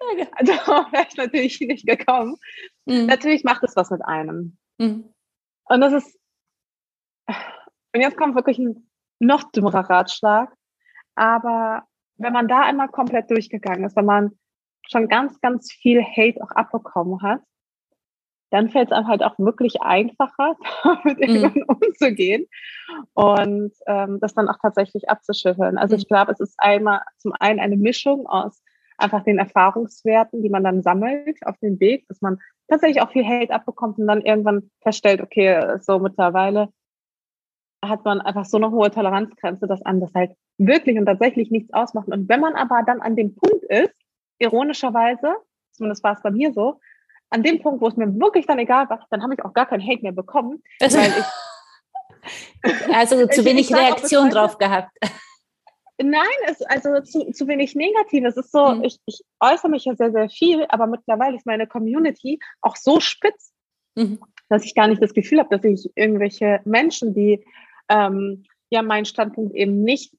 also wäre ich natürlich nicht gekommen. Mhm. Natürlich macht es was mit einem. Mhm. Und das ist, und jetzt kommt wirklich ein noch dümmerer Ratschlag. Aber wenn man da einmal komplett durchgegangen ist, wenn man schon ganz, ganz viel Hate auch abbekommen hat, dann fällt es einem halt auch wirklich einfacher, damit mhm. umzugehen und ähm, das dann auch tatsächlich abzuschütteln. Also mhm. ich glaube, es ist einmal zum einen eine Mischung aus einfach den Erfahrungswerten, die man dann sammelt auf dem Weg, dass man tatsächlich auch viel Hate abbekommt und dann irgendwann feststellt, okay, so mittlerweile hat man einfach so eine hohe Toleranzgrenze, dass einem das halt wirklich und tatsächlich nichts ausmacht. Und wenn man aber dann an dem Punkt ist, ironischerweise, zumindest war es bei mir so, an dem Punkt, wo es mir wirklich dann egal war, dann habe ich auch gar keinen Hate mehr bekommen, also, weil ich also zu wenig Reaktion drauf gehabt. Nein, es, also zu, zu wenig Negatives. Es ist so, mhm. ich, ich äußere mich ja sehr, sehr viel, aber mittlerweile ist meine Community auch so spitz, mhm. dass ich gar nicht das Gefühl habe, dass ich irgendwelche Menschen, die ähm, ja meinen Standpunkt eben nicht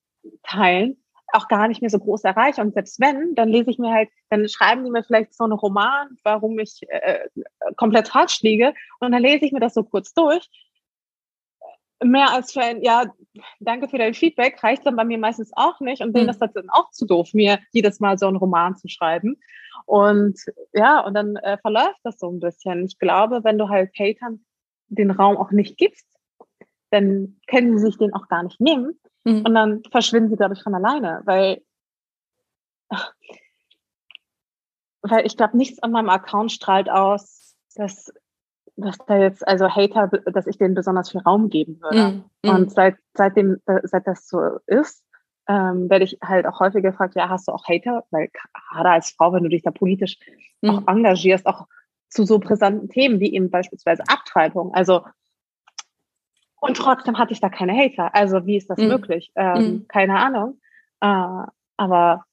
teilen, auch gar nicht mehr so groß erreiche. Und selbst wenn, dann lese ich mir halt, dann schreiben die mir vielleicht so einen Roman, warum ich äh, komplett falsch liege. Und dann lese ich mir das so kurz durch. Mehr als für ein, ja, danke für dein Feedback, reicht dann bei mir meistens auch nicht. Und denen mhm. ist das dann auch zu doof, mir jedes Mal so einen Roman zu schreiben. Und ja, und dann äh, verläuft das so ein bisschen. Ich glaube, wenn du halt Hatern den Raum auch nicht gibst, dann können sie sich den auch gar nicht nehmen. Mhm. Und dann verschwinden sie, glaube ich, von alleine, weil, weil ich glaube, nichts an meinem Account strahlt aus, dass, dass da jetzt, also Hater, dass ich denen besonders viel Raum geben würde. Mhm. Und seit, seitdem, seit das so ist, ähm, werde ich halt auch häufig gefragt, ja, hast du auch Hater? Weil gerade als Frau, wenn du dich da politisch mhm. auch engagierst, auch zu so brisanten Themen wie eben beispielsweise Abtreibung. Also und trotzdem hatte ich da keine Hater. Also wie ist das mhm. möglich? Ähm, mhm. Keine Ahnung. Äh, aber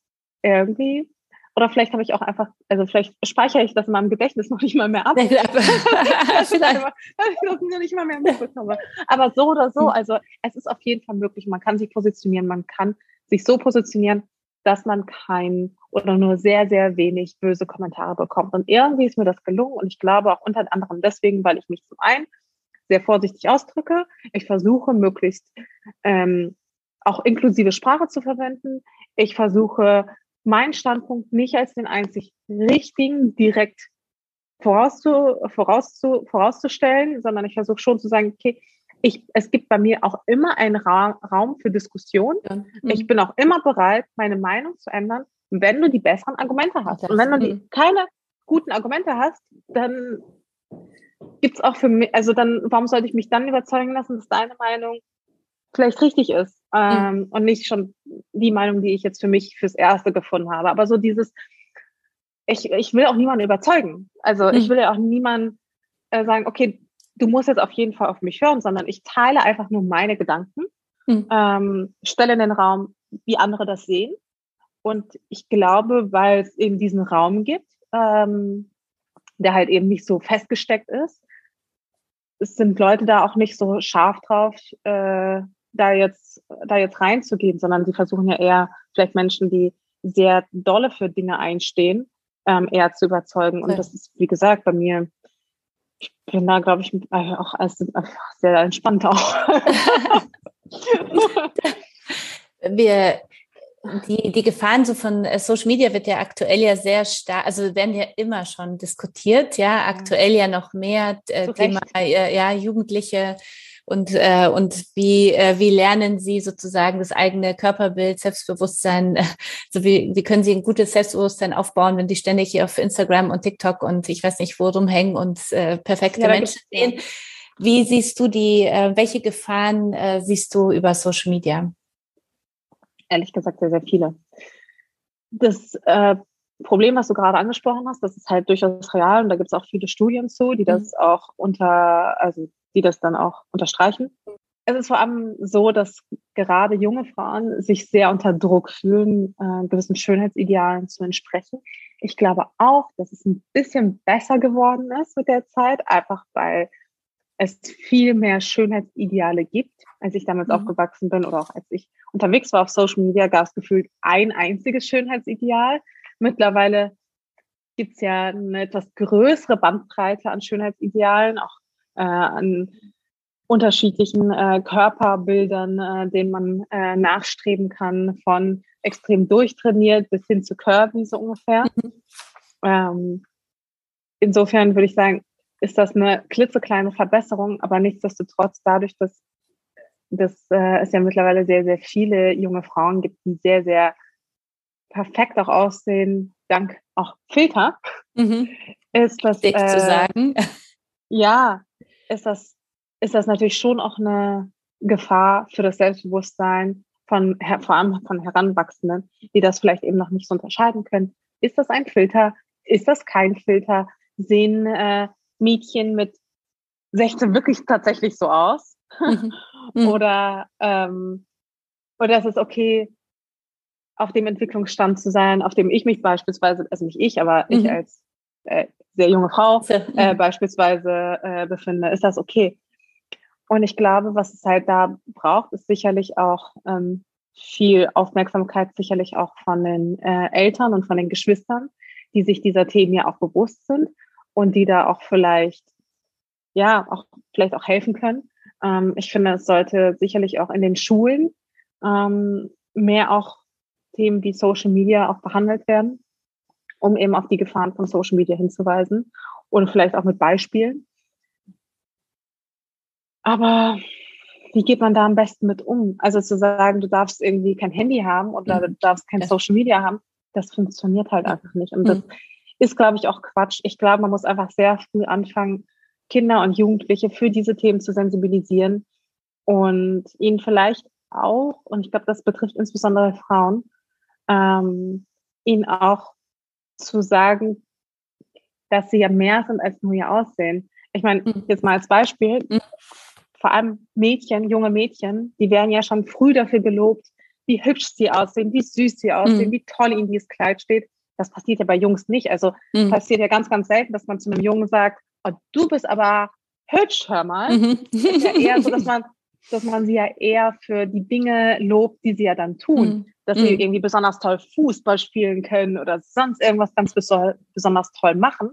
irgendwie, oder vielleicht habe ich auch einfach, also vielleicht speichere ich das in meinem Gedächtnis noch nicht mal mehr ab. vielleicht. ich das nicht mal mehr mitbekomme. Aber so oder so, mhm. also es ist auf jeden Fall möglich. Man kann sich positionieren, man kann sich so positionieren, dass man kein oder nur sehr, sehr wenig böse Kommentare bekommt. Und irgendwie ist mir das gelungen und ich glaube auch unter anderem deswegen, weil ich mich zum einen sehr vorsichtig ausdrücke. Ich versuche möglichst ähm, auch inklusive Sprache zu verwenden. Ich versuche meinen Standpunkt nicht als den einzig richtigen direkt vorauszu, vorauszu, vorauszustellen, sondern ich versuche schon zu sagen, okay, ich, es gibt bei mir auch immer einen Ra Raum für Diskussion. Ja. Mhm. Ich bin auch immer bereit, meine Meinung zu ändern, wenn du die besseren Argumente hast. Und wenn du die, mhm. keine guten Argumente hast, dann gibt es auch für mich, also dann, warum sollte ich mich dann überzeugen lassen, dass deine Meinung vielleicht richtig ist ähm, mhm. und nicht schon die Meinung, die ich jetzt für mich fürs Erste gefunden habe. Aber so dieses, ich, ich will auch niemanden überzeugen. Also mhm. ich will ja auch niemanden äh, sagen, okay, du musst jetzt auf jeden Fall auf mich hören, sondern ich teile einfach nur meine Gedanken, mhm. ähm, stelle in den Raum, wie andere das sehen. Und ich glaube, weil es eben diesen Raum gibt, ähm, der halt eben nicht so festgesteckt ist. Es sind Leute da auch nicht so scharf drauf, äh, da jetzt, da jetzt reinzugehen, sondern sie versuchen ja eher vielleicht Menschen, die sehr dolle für Dinge einstehen, ähm, eher zu überzeugen. Und ja. das ist, wie gesagt, bei mir, ich bin da, glaube ich, auch als, sehr entspannt auch. wir die, die Gefahren so von äh, Social Media wird ja aktuell ja sehr stark, also werden ja immer schon diskutiert, ja, aktuell ja noch mehr äh, Thema, äh, ja, Jugendliche und, äh, und wie, äh, wie lernen sie sozusagen das eigene Körperbild, Selbstbewusstsein, äh, so wie, wie können sie ein gutes Selbstbewusstsein aufbauen, wenn die ständig hier auf Instagram und TikTok und ich weiß nicht wo rumhängen und äh, perfekte ja, Menschen sehen. Wie siehst du die, äh, welche Gefahren äh, siehst du über Social Media? Ehrlich gesagt sehr, sehr viele. Das äh, Problem, was du gerade angesprochen hast, das ist halt durchaus real und da gibt es auch viele Studien zu, die das mhm. auch unter, also die das dann auch unterstreichen. Es ist vor allem so, dass gerade junge Frauen sich sehr unter Druck fühlen, äh, gewissen Schönheitsidealen zu entsprechen. Ich glaube auch, dass es ein bisschen besser geworden ist mit der Zeit, einfach weil es viel mehr Schönheitsideale gibt, als ich damals mhm. aufgewachsen bin oder auch als ich unterwegs war auf Social Media, gab es gefühlt ein einziges Schönheitsideal. Mittlerweile gibt es ja eine etwas größere Bandbreite an Schönheitsidealen, auch äh, an unterschiedlichen äh, Körperbildern, äh, denen man äh, nachstreben kann, von extrem durchtrainiert bis hin zu curvy so ungefähr. Mhm. Ähm, insofern würde ich sagen, ist das eine klitzekleine Verbesserung, aber nichtsdestotrotz dadurch, dass, dass äh, es ja mittlerweile sehr, sehr viele junge Frauen gibt, die sehr, sehr perfekt auch aussehen, dank auch Filter, mhm. ist das äh, zu sagen. Ja, ist das, ist das natürlich schon auch eine Gefahr für das Selbstbewusstsein von vor allem von Heranwachsenden, die das vielleicht eben noch nicht so unterscheiden können. Ist das ein Filter? Ist das kein Filter? Sehen äh, Mädchen mit 16 wirklich tatsächlich so aus? Mhm. Mhm. oder, ähm, oder ist es okay, auf dem Entwicklungsstand zu sein, auf dem ich mich beispielsweise, also nicht ich, aber mhm. ich als äh, sehr junge Frau äh, mhm. beispielsweise äh, befinde, ist das okay? Und ich glaube, was es halt da braucht, ist sicherlich auch ähm, viel Aufmerksamkeit sicherlich auch von den äh, Eltern und von den Geschwistern, die sich dieser Themen ja auch bewusst sind und die da auch vielleicht, ja, auch vielleicht auch helfen können. Ähm, ich finde, es sollte sicherlich auch in den Schulen ähm, mehr auch Themen wie Social Media auch behandelt werden, um eben auf die Gefahren von Social Media hinzuweisen und vielleicht auch mit Beispielen. Aber wie geht man da am besten mit um? Also zu sagen, du darfst irgendwie kein Handy haben oder mhm. du darfst kein Social Media haben, das funktioniert halt einfach nicht. Und das mhm. ist, glaube ich, auch Quatsch. Ich glaube, man muss einfach sehr früh anfangen, Kinder und Jugendliche für diese Themen zu sensibilisieren und ihnen vielleicht auch, und ich glaube, das betrifft insbesondere Frauen, ähm, ihnen auch zu sagen, dass sie ja mehr sind als nur ihr Aussehen. Ich meine, mhm. jetzt mal als Beispiel, mhm vor allem Mädchen, junge Mädchen, die werden ja schon früh dafür gelobt, wie hübsch sie aussehen, wie süß sie aussehen, mhm. wie toll ihnen dieses Kleid steht. Das passiert ja bei Jungs nicht. Also mhm. passiert ja ganz, ganz selten, dass man zu einem Jungen sagt, oh, du bist aber hübsch, hör mal. Mhm. Ist ja eher so, dass man, dass man sie ja eher für die Dinge lobt, die sie ja dann tun. Mhm. Dass sie mhm. irgendwie besonders toll Fußball spielen können oder sonst irgendwas ganz besonders toll machen.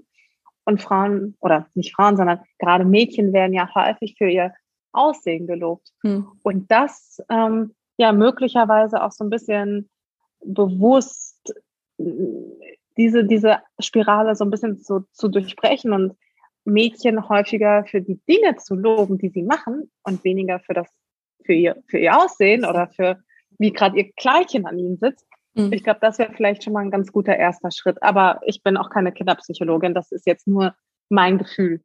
Und Frauen, oder nicht Frauen, sondern gerade Mädchen werden ja häufig für ihr Aussehen gelobt. Hm. Und das ähm, ja möglicherweise auch so ein bisschen bewusst diese, diese Spirale so ein bisschen zu, zu durchbrechen und Mädchen häufiger für die Dinge zu loben, die sie machen und weniger für das, für ihr, für ihr Aussehen oder für wie gerade ihr Kleidchen an ihnen sitzt. Mhm. Ich glaube, das wäre vielleicht schon mal ein ganz guter erster Schritt. Aber ich bin auch keine Kinderpsychologin. Das ist jetzt nur mein Gefühl.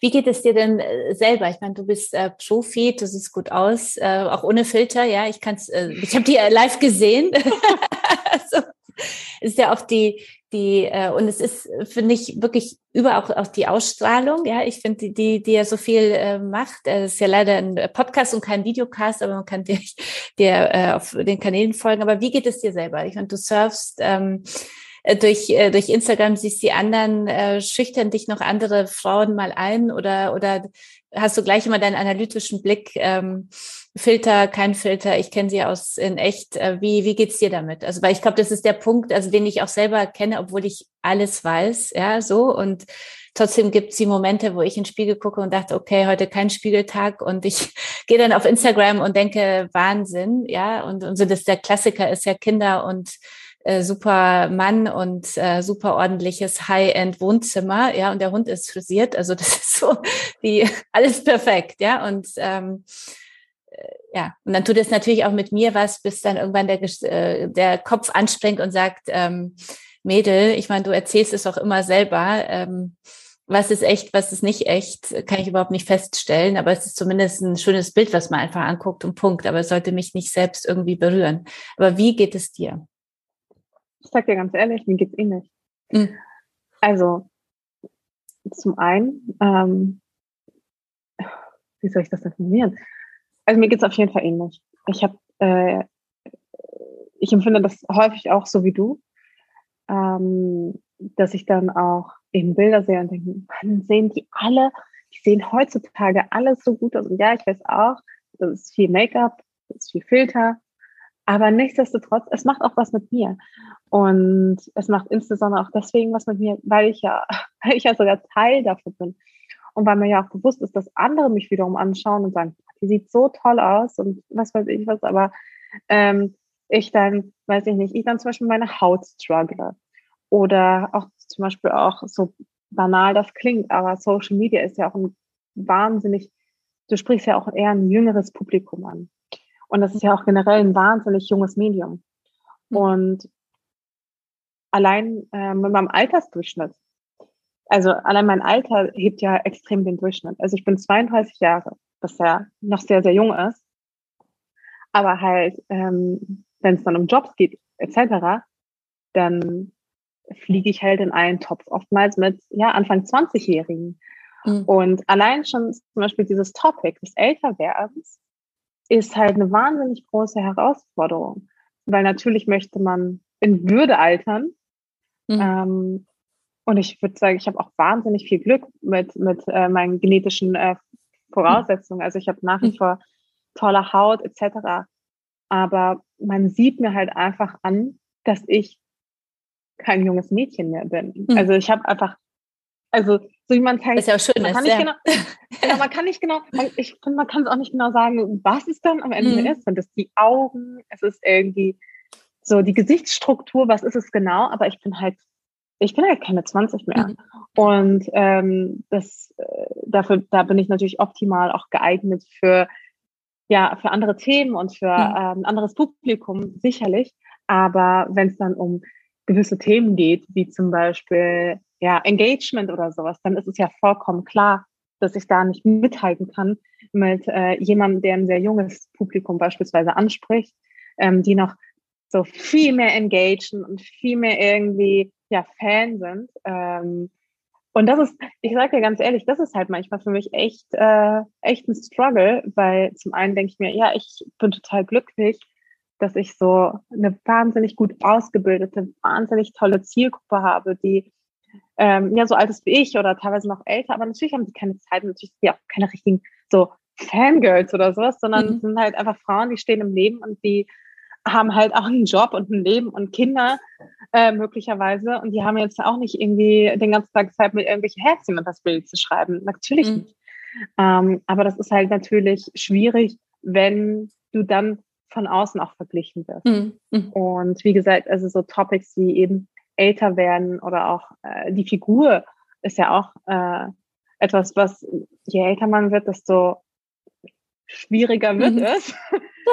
Wie geht es dir denn äh, selber? Ich meine, du bist äh, Profi, du siehst gut aus, äh, auch ohne Filter. Ja, ich kann's. Äh, ich habe die äh, live gesehen. also, ist ja auch die die äh, und es ist finde ich wirklich über auch, auch die Ausstrahlung. Ja, ich finde die die die ja so viel äh, macht. Es äh, ist ja leider ein Podcast und kein Videocast, aber man kann dir dir äh, auf den Kanälen folgen. Aber wie geht es dir selber? Ich meine, du surfst. Ähm, äh, durch, äh, durch Instagram siehst die anderen, äh, schüchtern dich noch andere Frauen mal ein oder, oder hast du gleich immer deinen analytischen Blick, ähm, Filter, kein Filter, ich kenne sie aus in echt. Äh, wie, wie geht's dir damit? Also, weil ich glaube, das ist der Punkt, also den ich auch selber kenne, obwohl ich alles weiß, ja, so. Und trotzdem gibt's die Momente, wo ich in den Spiegel gucke und dachte, okay, heute kein Spiegeltag und ich gehe dann auf Instagram und denke, Wahnsinn, ja. Und, und so das der Klassiker ist ja Kinder und äh, super Mann und äh, super ordentliches High-End-Wohnzimmer, ja, und der Hund ist frisiert, also das ist so wie alles perfekt, ja, und ähm, äh, ja, und dann tut es natürlich auch mit mir was, bis dann irgendwann der, äh, der Kopf anspringt und sagt, ähm, Mädel, ich meine, du erzählst es auch immer selber, ähm, was ist echt, was ist nicht echt, kann ich überhaupt nicht feststellen, aber es ist zumindest ein schönes Bild, was man einfach anguckt und Punkt, aber es sollte mich nicht selbst irgendwie berühren. Aber wie geht es dir? Ich sag dir ganz ehrlich, mir geht's ähnlich. Mhm. Also, zum einen, ähm, wie soll ich das definieren? Also mir geht's auf jeden Fall ähnlich. Ich habe, äh, ich empfinde das häufig auch so wie du, ähm, dass ich dann auch eben Bilder sehe und denke, man sehen die alle, die sehen heutzutage alles so gut aus. Und ja, ich weiß auch, das ist viel Make-up, das ist viel Filter, aber nichtsdestotrotz, es macht auch was mit mir. Und es macht insbesondere auch deswegen was mit mir, weil ich ja, weil ich ja sogar Teil davon bin. Und weil mir ja auch bewusst ist, dass andere mich wiederum anschauen und sagen, die sieht so toll aus und was weiß ich was, aber ähm, ich dann, weiß ich nicht, ich dann zum Beispiel meine Haut struggle. Oder auch zum Beispiel auch so banal das klingt, aber Social Media ist ja auch ein wahnsinnig, du sprichst ja auch eher ein jüngeres Publikum an. Und das ist ja auch generell ein wahnsinnig junges Medium. Mhm. Und allein äh, mit meinem Altersdurchschnitt, also allein mein Alter hebt ja extrem den Durchschnitt. Also ich bin 32 Jahre, was ja noch sehr, sehr jung ist. Aber halt, ähm, wenn es dann um Jobs geht, etc., dann fliege ich halt in einen Topf, oftmals mit ja, Anfang 20-Jährigen. Mhm. Und allein schon zum Beispiel dieses Topic des Älterwerdens ist halt eine wahnsinnig große Herausforderung, weil natürlich möchte man in Würde altern. Mhm. Ähm, und ich würde sagen, ich habe auch wahnsinnig viel Glück mit, mit äh, meinen genetischen äh, Voraussetzungen. Also ich habe nach wie mhm. vor tolle Haut etc. aber man sieht mir halt einfach an, dass ich kein junges Mädchen mehr bin. Mhm. Also ich habe einfach, also so wie man halt, ist ja auch schön, man kann nicht ja. genau, genau, man kann nicht genau, ich finde, man kann es auch nicht genau sagen, was es dann am Ende mhm. ist. Sind es die Augen? Es ist irgendwie so die Gesichtsstruktur, was ist es genau? Aber ich bin halt, ich bin halt keine 20 mehr. Mhm. Und ähm, das, äh, dafür, da bin ich natürlich optimal auch geeignet für ja, für andere Themen und für mhm. ähm, anderes Publikum sicherlich. Aber wenn es dann um gewisse Themen geht, wie zum Beispiel ja, Engagement oder sowas, dann ist es ja vollkommen klar, dass ich da nicht mithalten kann mit äh, jemandem, der ein sehr junges Publikum beispielsweise anspricht, ähm, die noch so viel mehr engagen und viel mehr irgendwie ja Fan sind. Ähm, und das ist, ich sage dir ganz ehrlich, das ist halt manchmal für mich echt, äh, echt ein Struggle, weil zum einen denke ich mir, ja, ich bin total glücklich, dass ich so eine wahnsinnig gut ausgebildete, wahnsinnig tolle Zielgruppe habe, die ähm, ja so alt ist wie ich oder teilweise noch älter, aber natürlich haben sie keine Zeit, natürlich sind die auch keine richtigen so Fangirls oder sowas, sondern mhm. sind halt einfach Frauen, die stehen im Leben und die haben halt auch einen Job und ein Leben und Kinder äh, möglicherweise. Und die haben jetzt auch nicht irgendwie den ganzen Tag Zeit, mit irgendwelchen Herzchen und das Bild zu schreiben. Natürlich mhm. nicht. Ähm, aber das ist halt natürlich schwierig, wenn du dann von außen auch verglichen wirst. Mhm. mhm. Und wie gesagt, also so Topics wie eben älter werden oder auch äh, die Figur ist ja auch äh, etwas, was je älter man wird, desto schwieriger wird mhm. es.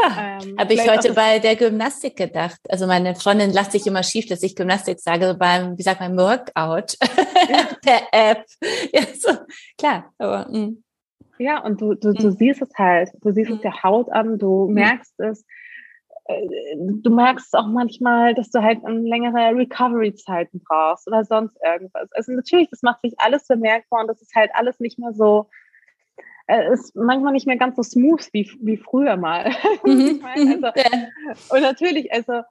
Ja, ähm, habe ich heute bei der Gymnastik gedacht. Also meine Freundin lacht sich immer schief, dass ich Gymnastik sage beim, wie sagt man, Workout ja. per App. Ja, so, klar, aber. Mh. Mm. Ja, und du, du, du mhm. siehst es halt. Du siehst es mhm. der Haut an, du merkst es. Äh, du merkst auch manchmal, dass du halt längere Recovery-Zeiten brauchst oder sonst irgendwas. Also natürlich, das macht sich alles bemerkbar und das ist halt alles nicht mehr so äh, ist manchmal nicht mehr ganz so smooth wie, wie früher mal. Mhm. also, und natürlich, also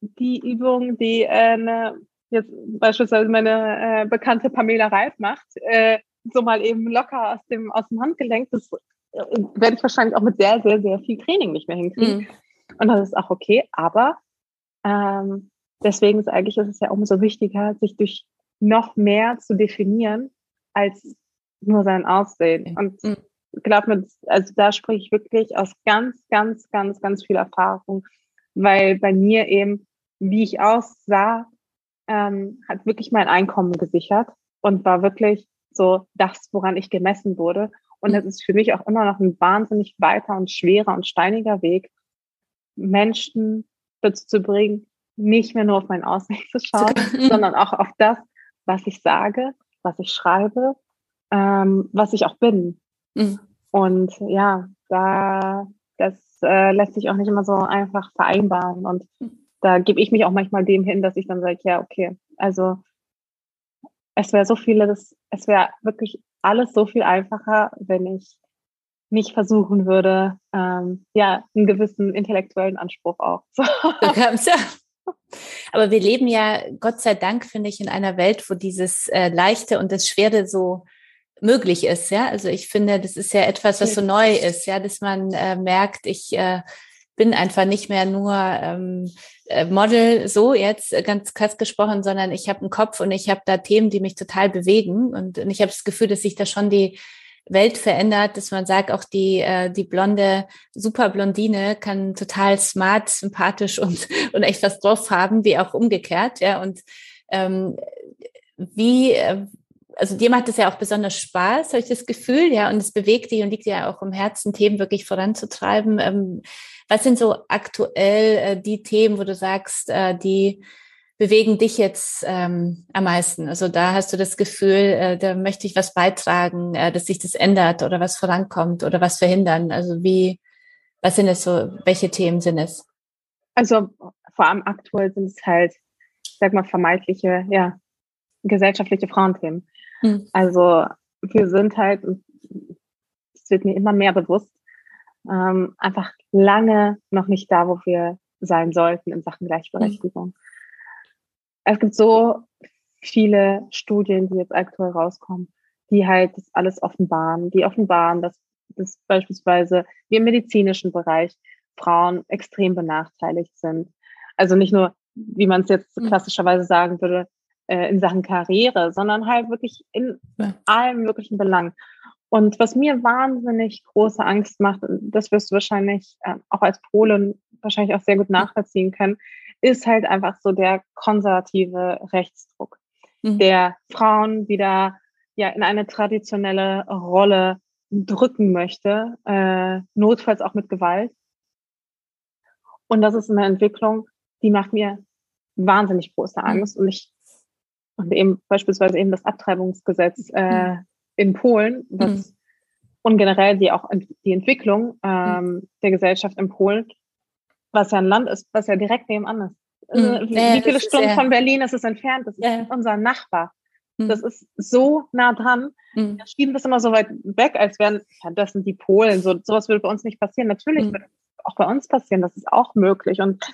die Übung, die äh, ne, jetzt beispielsweise meine äh, bekannte Pamela Reif macht, äh, so mal eben locker aus dem, aus dem Handgelenk, das äh, werde ich wahrscheinlich auch mit sehr, sehr, sehr viel Training nicht mehr hinkriegen. Mhm. Und das ist auch okay, aber ähm, deswegen ist eigentlich ist es ja umso wichtiger, sich durch noch mehr zu definieren als nur sein Aussehen. Und mhm glaube mir, also da spreche ich wirklich aus ganz, ganz, ganz, ganz viel Erfahrung, weil bei mir eben, wie ich aussah, ähm, hat wirklich mein Einkommen gesichert und war wirklich so das, woran ich gemessen wurde. Und das ist für mich auch immer noch ein wahnsinnig weiter und schwerer und steiniger Weg, Menschen dazu zu bringen, nicht mehr nur auf mein Aussehen zu schauen, sondern auch auf das, was ich sage, was ich schreibe, ähm, was ich auch bin. Mhm. Und ja, da das äh, lässt sich auch nicht immer so einfach vereinbaren. Und da gebe ich mich auch manchmal dem hin, dass ich dann sage, ja, okay, also es wäre so vieles, es wäre wirklich alles so viel einfacher, wenn ich nicht versuchen würde, ähm, ja, einen gewissen intellektuellen Anspruch auch zu haben. Aber wir leben ja, Gott sei Dank, finde ich, in einer Welt, wo dieses äh, Leichte und das Schwere so möglich ist. Ja, also ich finde, das ist ja etwas, was so neu ist. Ja, dass man äh, merkt, ich äh, bin einfach nicht mehr nur ähm, äh, Model, so jetzt äh, ganz krass gesprochen, sondern ich habe einen Kopf und ich habe da Themen, die mich total bewegen. Und, und ich habe das Gefühl, dass sich da schon die Welt verändert, dass man sagt, auch die, äh, die blonde Superblondine kann total smart, sympathisch und, und echt was drauf haben, wie auch umgekehrt. Ja, und ähm, wie, äh, also dir macht es ja auch besonders Spaß, habe ich das Gefühl, ja, und es bewegt dich und liegt ja auch im Herzen, Themen wirklich voranzutreiben. Ähm, was sind so aktuell äh, die Themen, wo du sagst, äh, die bewegen dich jetzt ähm, am meisten? Also da hast du das Gefühl, äh, da möchte ich was beitragen, äh, dass sich das ändert oder was vorankommt oder was verhindern. Also wie, was sind es so, welche Themen sind es? Also vor allem aktuell sind es halt, sag mal, vermeintliche, ja, gesellschaftliche Frauenthemen. Mhm. Also wir sind halt, es wird mir immer mehr bewusst, ähm, einfach lange noch nicht da, wo wir sein sollten in Sachen Gleichberechtigung. Mhm. Es gibt so viele Studien, die jetzt aktuell rauskommen, die halt das alles offenbaren, die offenbaren, dass, dass beispielsweise wir im medizinischen Bereich Frauen extrem benachteiligt sind. Also nicht nur, wie man es jetzt mhm. klassischerweise sagen würde, äh, in Sachen Karriere, sondern halt wirklich in ja. allen möglichen Belangen. Und was mir wahnsinnig große Angst macht, das wirst du wahrscheinlich äh, auch als Polen wahrscheinlich auch sehr gut nachvollziehen können, ist halt einfach so der konservative Rechtsdruck, mhm. der Frauen wieder ja in eine traditionelle Rolle drücken möchte, äh, notfalls auch mit Gewalt. Und das ist eine Entwicklung, die macht mir wahnsinnig große mhm. Angst. Und ich und eben beispielsweise eben das Abtreibungsgesetz äh, mhm. in Polen, was mhm. und generell die auch die Entwicklung ähm, mhm. der Gesellschaft in Polen, was ja ein Land ist, was ja direkt nebenan ist. Also, mhm. wie, ja, wie viele Stunden von Berlin ist es entfernt? Das ist ja. unser Nachbar. Mhm. Das ist so nah dran. Mhm. Wir schieben das immer so weit weg, als wären, ja, das sind die Polen. So, sowas würde bei uns nicht passieren. Natürlich mhm. würde auch bei uns passieren. Das ist auch möglich. Und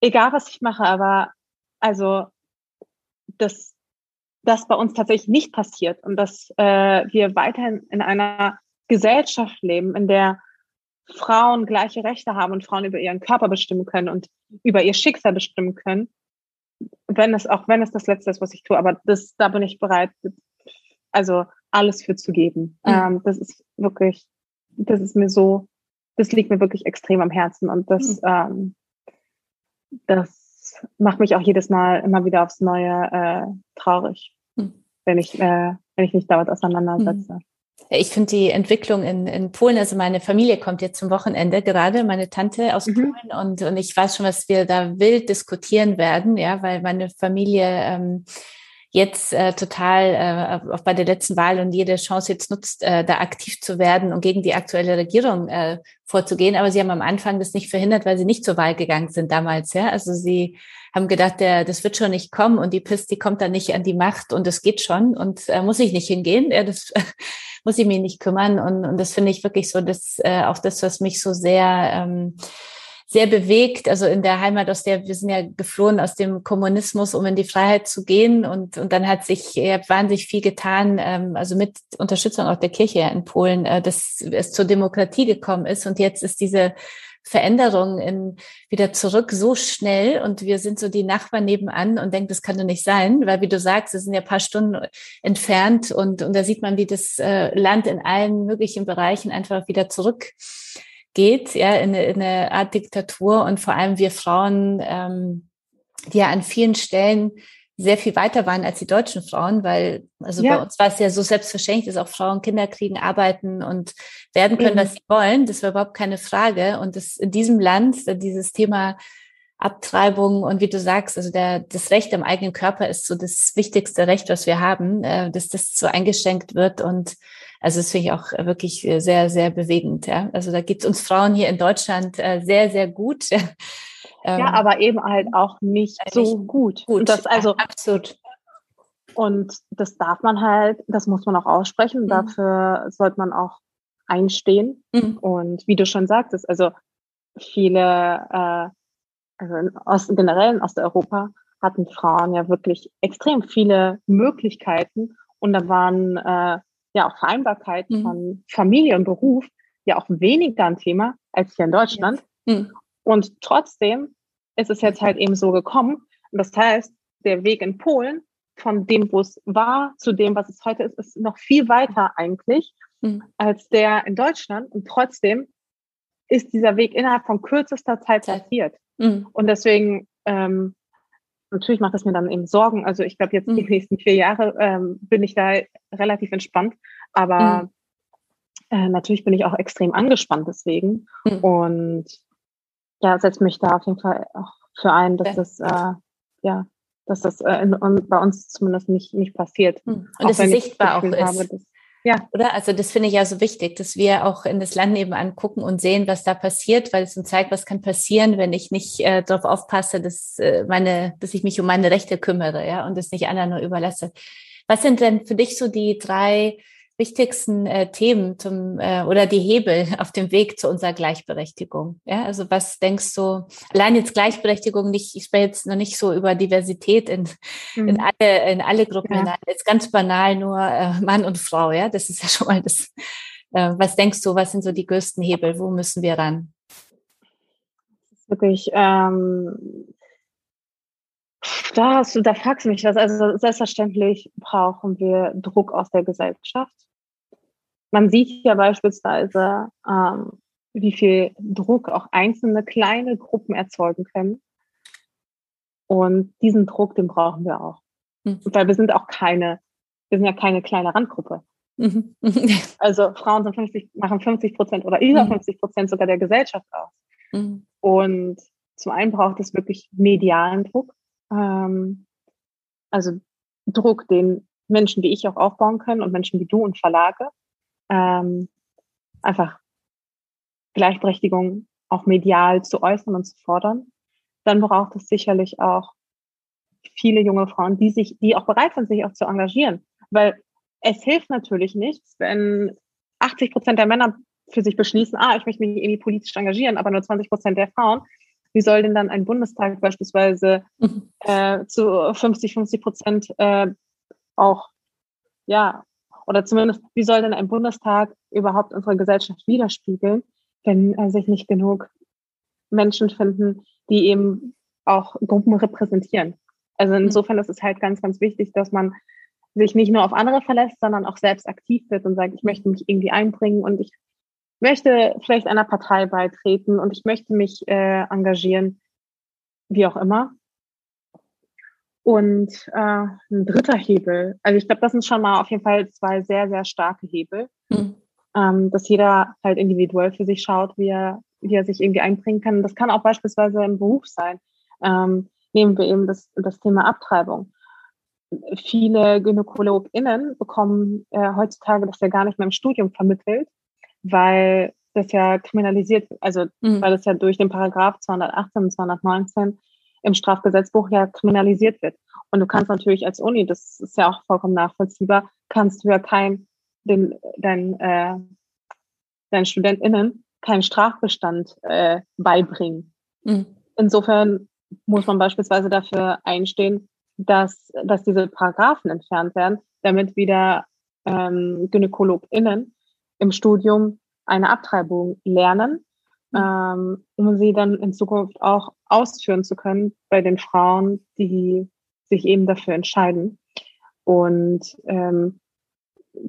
egal, was ich mache, aber also, dass das bei uns tatsächlich nicht passiert und dass äh, wir weiterhin in einer Gesellschaft leben, in der Frauen gleiche Rechte haben und Frauen über ihren Körper bestimmen können und über ihr Schicksal bestimmen können, wenn es auch wenn es das Letzte ist, was ich tue, aber das da bin ich bereit, also alles für zu geben. Mhm. Ähm, das ist wirklich, das ist mir so, das liegt mir wirklich extrem am Herzen und das, mhm. ähm, das macht mich auch jedes Mal immer wieder aufs Neue äh, traurig, mhm. wenn ich äh, wenn ich mich damit auseinandersetze. Mhm. Ich finde die Entwicklung in, in Polen, also meine Familie kommt jetzt zum Wochenende gerade, meine Tante aus mhm. Polen und, und ich weiß schon, was wir da wild diskutieren werden, ja, weil meine Familie ähm, jetzt äh, total äh, auch bei der letzten Wahl und jede Chance jetzt nutzt, äh, da aktiv zu werden und gegen die aktuelle Regierung äh, vorzugehen. Aber sie haben am Anfang das nicht verhindert, weil sie nicht zur Wahl gegangen sind damals. Ja, also sie haben gedacht, der, das wird schon nicht kommen und die PIS, die kommt dann nicht an die Macht und es geht schon und äh, muss ich nicht hingehen. Ja, das muss ich mich nicht kümmern. Und, und das finde ich wirklich so, dass äh, auch das, was mich so sehr ähm, sehr bewegt, also in der Heimat, aus der wir sind ja geflohen aus dem Kommunismus, um in die Freiheit zu gehen. Und, und dann hat sich ja, wahnsinnig viel getan, ähm, also mit Unterstützung auch der Kirche in Polen, äh, dass es zur Demokratie gekommen ist. Und jetzt ist diese Veränderung in, wieder zurück so schnell und wir sind so die Nachbarn nebenan und denken, das kann doch nicht sein, weil wie du sagst, wir sind ja paar Stunden entfernt und, und da sieht man, wie das äh, Land in allen möglichen Bereichen einfach wieder zurück geht, ja, in eine, in eine Art Diktatur und vor allem wir Frauen, ähm, die ja an vielen Stellen sehr viel weiter waren als die deutschen Frauen, weil also ja. bei uns war es ja so selbstverständlich, dass auch Frauen Kinder kriegen, arbeiten und werden können, Eben. was sie wollen. Das war überhaupt keine Frage. Und das in diesem Land, dieses Thema Abtreibung und wie du sagst, also der, das Recht am eigenen Körper ist so das wichtigste Recht, was wir haben, äh, dass das so eingeschränkt wird und also das finde ich auch wirklich sehr, sehr bewegend. Ja. Also da geht es uns Frauen hier in Deutschland äh, sehr, sehr gut. Ja, ähm, aber eben halt auch nicht so gut. gut. Und das also absolut. Und das darf man halt, das muss man auch aussprechen. Mhm. Dafür sollte man auch einstehen. Mhm. Und wie du schon sagtest, also viele, äh, also in Ost, generell in Osteuropa hatten Frauen ja wirklich extrem viele Möglichkeiten. Und da waren äh, ja auch Vereinbarkeit mhm. von Familie und Beruf ja auch weniger ein Thema als hier in Deutschland. Mhm. Und trotzdem ist es jetzt halt eben so gekommen. Und das heißt, der Weg in Polen von dem, wo es war, zu dem, was es heute ist, ist noch viel weiter eigentlich mhm. als der in Deutschland. Und trotzdem ist dieser Weg innerhalb von kürzester Zeit passiert. Mhm. Und deswegen ähm, natürlich macht es mir dann eben Sorgen. Also ich glaube, jetzt mhm. die nächsten vier Jahre ähm, bin ich da relativ entspannt. Aber mhm. äh, natürlich bin ich auch extrem angespannt deswegen. Mhm. Und ja, setze mich da auf jeden Fall auch für ein, dass ja. das äh, ja, dass das äh, in, in, bei uns zumindest nicht, nicht passiert. Mhm. Und dass es sichtbar auch ist. Habe, dass, ja. Oder? Also das finde ich ja so wichtig, dass wir auch in das Land nebenan gucken und sehen, was da passiert, weil es uns zeigt, was kann passieren, wenn ich nicht äh, darauf aufpasse, dass äh, meine, dass ich mich um meine Rechte kümmere, ja, und das nicht anderen nur überlasse. Was sind denn für dich so die drei wichtigsten äh, Themen zum äh, oder die Hebel auf dem Weg zu unserer Gleichberechtigung? Ja, also was denkst du, allein jetzt Gleichberechtigung nicht, ich spreche jetzt noch nicht so über Diversität in, mhm. in alle, in alle Gruppen, ja. jetzt ganz banal nur äh, Mann und Frau, ja, das ist ja schon mal das. Äh, was denkst du, was sind so die größten Hebel? Wo müssen wir ran? wirklich, ähm, da hast du, da fragst du mich was. Also selbstverständlich brauchen wir Druck aus der Gesellschaft. Man sieht ja beispielsweise, ähm, wie viel Druck auch einzelne kleine Gruppen erzeugen können. Und diesen Druck, den brauchen wir auch. Mhm. Weil wir sind auch keine, wir sind ja keine kleine Randgruppe. Mhm. also Frauen sind 50, machen 50 Prozent oder über 50 mhm. Prozent sogar der Gesellschaft aus. Mhm. Und zum einen braucht es wirklich medialen Druck. Ähm, also Druck, den Menschen wie ich auch aufbauen können und Menschen wie du und Verlage. Ähm, einfach Gleichberechtigung auch medial zu äußern und zu fordern. Dann braucht es sicherlich auch viele junge Frauen, die sich, die auch bereit sind, sich auch zu engagieren. Weil es hilft natürlich nichts, wenn 80 Prozent der Männer für sich beschließen, ah, ich möchte mich irgendwie politisch engagieren, aber nur 20 Prozent der Frauen. Wie soll denn dann ein Bundestag beispielsweise mhm. äh, zu 50, 50 Prozent äh, auch, ja, oder zumindest, wie soll denn ein Bundestag überhaupt unsere Gesellschaft widerspiegeln, wenn äh, sich nicht genug Menschen finden, die eben auch Gruppen repräsentieren. Also mhm. insofern ist es halt ganz, ganz wichtig, dass man sich nicht nur auf andere verlässt, sondern auch selbst aktiv wird und sagt, ich möchte mich irgendwie einbringen und ich möchte vielleicht einer Partei beitreten und ich möchte mich äh, engagieren, wie auch immer. Und äh, ein dritter Hebel, also ich glaube, das sind schon mal auf jeden Fall zwei sehr, sehr starke Hebel. Mhm ähm, dass jeder halt individuell für sich schaut, wie er, wie er sich irgendwie einbringen kann. Das kann auch beispielsweise im Beruf sein. Ähm, nehmen wir eben das, das Thema Abtreibung. Viele GynäkologInnen bekommen äh, heutzutage das ja gar nicht mehr im Studium vermittelt, weil das ja kriminalisiert, also mhm. weil das ja durch den Paragraph 218 und 219 im Strafgesetzbuch ja kriminalisiert wird. Und du kannst natürlich als Uni, das ist ja auch vollkommen nachvollziehbar, kannst du ja kein den, dein, äh, deinen StudentInnen keinen Strafbestand äh, beibringen. Mhm. Insofern muss man beispielsweise dafür einstehen, dass, dass diese Paragraphen entfernt werden, damit wieder ähm, GynäkologInnen im Studium eine Abtreibung lernen, mhm. ähm, um sie dann in Zukunft auch ausführen zu können bei den Frauen, die sich eben dafür entscheiden. Und ähm,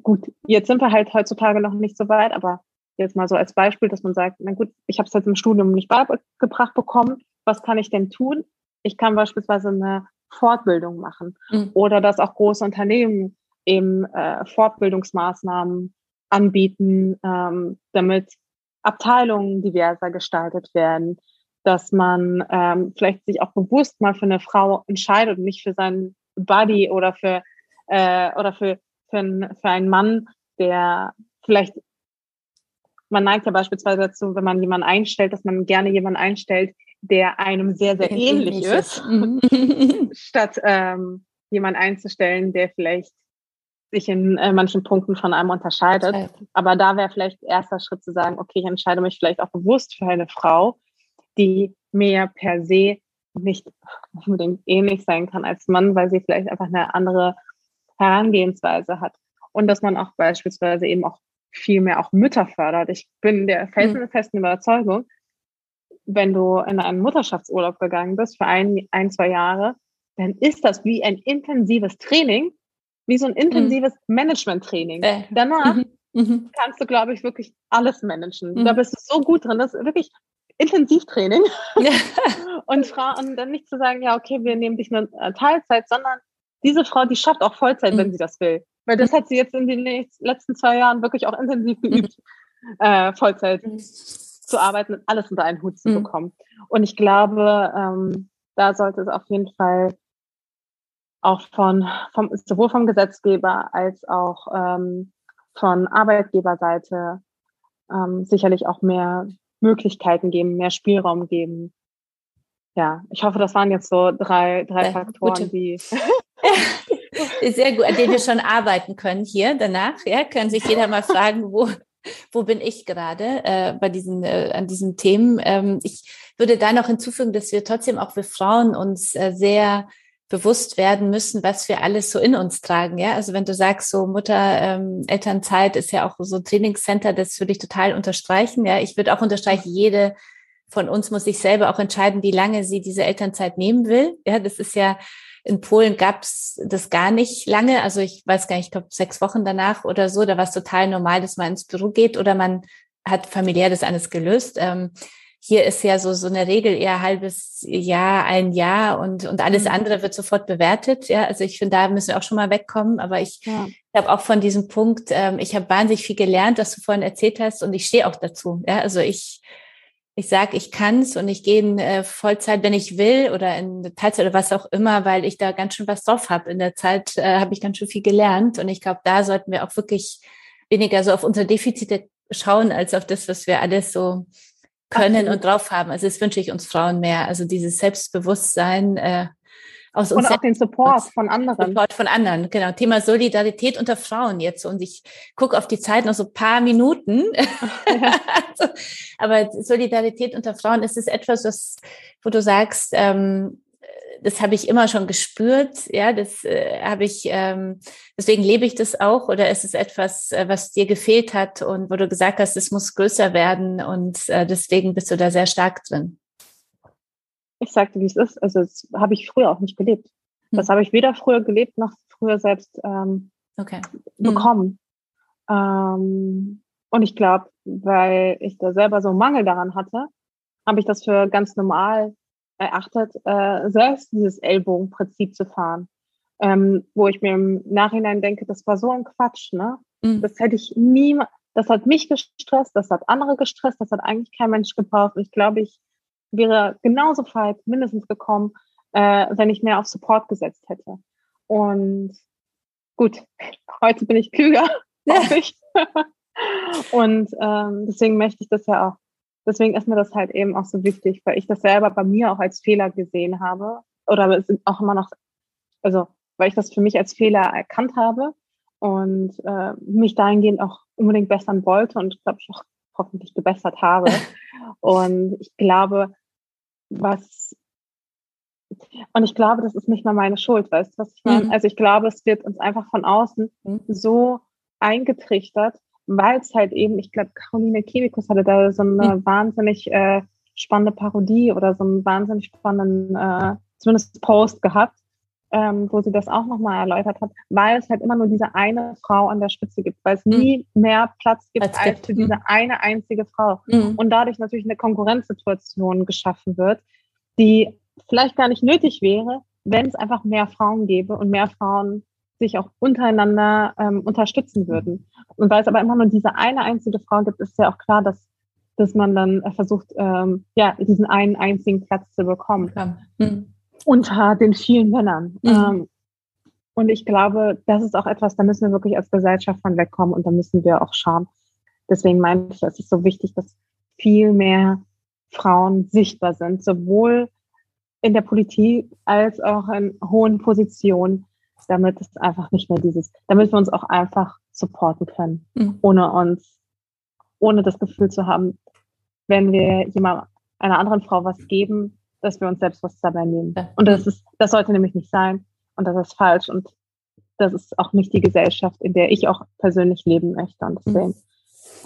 gut, jetzt sind wir halt heutzutage noch nicht so weit, aber jetzt mal so als Beispiel, dass man sagt, na gut, ich habe es jetzt im Studium nicht beigebracht bekommen, was kann ich denn tun? Ich kann beispielsweise eine Fortbildung machen mhm. oder dass auch große Unternehmen eben äh, Fortbildungsmaßnahmen anbieten, ähm, damit Abteilungen diverser gestaltet werden, dass man ähm, vielleicht sich auch bewusst mal für eine Frau entscheidet und nicht für seinen Buddy oder für äh, oder für für, ein, für einen Mann, der vielleicht, man neigt ja beispielsweise dazu, wenn man jemanden einstellt, dass man gerne jemanden einstellt, der einem sehr, sehr ähnlich ist, statt ähm, jemanden einzustellen, der vielleicht sich in äh, manchen Punkten von einem unterscheidet. Aber da wäre vielleicht erster Schritt zu sagen, okay, ich entscheide mich vielleicht auch bewusst für eine Frau, die mir per se nicht unbedingt ähnlich sein kann als Mann, weil sie vielleicht einfach eine andere Herangehensweise hat. Und dass man auch beispielsweise eben auch viel mehr auch Mütter fördert. Ich bin der felsenfesten mhm. Überzeugung, wenn du in einen Mutterschaftsurlaub gegangen bist für ein, ein, zwei Jahre, dann ist das wie ein intensives Training, wie so ein intensives mhm. Management-Training. Äh. Danach mhm. mhm. kannst du, glaube ich, wirklich alles managen. Mhm. Da bist du so gut drin. Das ist wirklich Intensivtraining. und, und dann nicht zu sagen, ja, okay, wir nehmen dich nur äh, Teilzeit, sondern diese Frau, die schafft auch Vollzeit, mhm. wenn sie das will. Weil das hat sie jetzt in den letzten zwei Jahren wirklich auch intensiv geübt, mhm. äh, Vollzeit mhm. zu arbeiten und alles unter einen Hut zu mhm. bekommen. Und ich glaube, ähm, da sollte es auf jeden Fall auch von, vom, sowohl vom Gesetzgeber als auch ähm, von Arbeitgeberseite ähm, sicherlich auch mehr Möglichkeiten geben, mehr Spielraum geben. Ja, ich hoffe, das waren jetzt so drei, drei Faktoren, gute. die Sehr gut, an denen wir schon arbeiten können hier danach. Ja, können sich jeder mal fragen, wo, wo bin ich gerade äh, bei diesen, äh, an diesen Themen. Ähm, ich würde da noch hinzufügen, dass wir trotzdem auch für Frauen uns äh, sehr bewusst werden müssen, was wir alles so in uns tragen. Ja, also wenn du sagst, so Mutter, ähm, Elternzeit ist ja auch so Trainingscenter, das würde ich total unterstreichen. Ja, ich würde auch unterstreichen, jede von uns muss sich selber auch entscheiden, wie lange sie diese Elternzeit nehmen will. Ja, das ist ja in Polen gab's das gar nicht lange. Also ich weiß gar nicht, ich glaube sechs Wochen danach oder so. Da war es total normal, dass man ins Büro geht oder man hat familiär das alles gelöst. Ähm, hier ist ja so, so eine Regel eher halbes Jahr, ein Jahr und, und alles mhm. andere wird sofort bewertet. Ja, also ich finde, da müssen wir auch schon mal wegkommen. Aber ich ja. habe auch von diesem Punkt, ähm, ich habe wahnsinnig viel gelernt, was du vorhin erzählt hast und ich stehe auch dazu. Ja, also ich, ich sage, ich kann's und ich gehe in äh, Vollzeit, wenn ich will oder in Teilzeit oder was auch immer, weil ich da ganz schön was drauf habe. In der Zeit äh, habe ich ganz schön viel gelernt und ich glaube, da sollten wir auch wirklich weniger so auf unsere Defizite schauen, als auf das, was wir alles so können Absolut. und drauf haben. Also das wünsche ich uns Frauen mehr. Also dieses Selbstbewusstsein äh, aus uns. Und auch den Support von anderen. Support von anderen, genau. Thema Solidarität unter Frauen jetzt. Und ich gucke auf die Zeit noch so paar Minuten. Ja. also, aber Solidarität unter Frauen ist es etwas, was, wo du sagst, ähm, das habe ich immer schon gespürt, ja, das äh, habe ich, ähm, deswegen lebe ich das auch oder ist es etwas, äh, was dir gefehlt hat und wo du gesagt hast, es muss größer werden und äh, deswegen bist du da sehr stark drin? Ich sagte, wie es ist, also das habe ich früher auch nicht gelebt. Hm. Das habe ich weder früher gelebt noch früher selbst ähm, okay. hm. bekommen. Ähm, und ich glaube, weil ich da selber so einen Mangel daran hatte, habe ich das für ganz normal erachtet, äh, selbst dieses Ellbogenprinzip zu fahren. Ähm, wo ich mir im Nachhinein denke, das war so ein Quatsch, ne? Mhm. Das hätte ich nie, das hat mich gestresst, das hat andere gestresst, das hat eigentlich kein Mensch gebraucht. Und ich glaube, ich wäre genauso weit mindestens gekommen, äh, wenn ich mehr auf Support gesetzt hätte. Und gut, heute bin ich klüger, hoffe ich. Und ähm, deswegen möchte ich das ja auch deswegen ist mir das halt eben auch so wichtig, weil ich das selber bei mir auch als Fehler gesehen habe oder auch immer noch, also weil ich das für mich als Fehler erkannt habe und äh, mich dahingehend auch unbedingt bessern wollte und glaube ich auch hoffentlich gebessert habe. und ich glaube, was und ich glaube, das ist nicht mal meine Schuld, weißt du, was ich meine? Mhm. Also ich glaube, es wird uns einfach von außen mhm. so eingetrichtert, weil es halt eben, ich glaube, Caroline Kebekus hatte da so eine mhm. wahnsinnig äh, spannende Parodie oder so einen wahnsinnig spannenden, äh, zumindest Post gehabt, ähm, wo sie das auch nochmal erläutert hat, weil es halt immer nur diese eine Frau an der Spitze gibt, weil es mhm. nie mehr Platz gibt als, als für diese eine einzige Frau. Mhm. Und dadurch natürlich eine Konkurrenzsituation geschaffen wird, die vielleicht gar nicht nötig wäre, wenn es einfach mehr Frauen gäbe und mehr Frauen sich auch untereinander ähm, unterstützen würden. Und weil es aber immer nur diese eine einzige Frau gibt, ist ja auch klar, dass, dass man dann äh, versucht, ähm, ja, diesen einen einzigen Platz zu bekommen. Mhm. Unter den vielen Männern. Mhm. Ähm, und ich glaube, das ist auch etwas, da müssen wir wirklich als Gesellschaft von wegkommen und da müssen wir auch schauen. Deswegen meine ich, es ist so wichtig, dass viel mehr Frauen sichtbar sind, sowohl in der Politik als auch in hohen Positionen damit es einfach nicht mehr dieses, damit wir uns auch einfach supporten können, mhm. ohne uns, ohne das Gefühl zu haben, wenn wir jemand, einer anderen Frau was geben, dass wir uns selbst was dabei nehmen. Und das ist, das sollte nämlich nicht sein. Und das ist falsch. Und das ist auch nicht die Gesellschaft, in der ich auch persönlich leben möchte. Und deswegen mhm.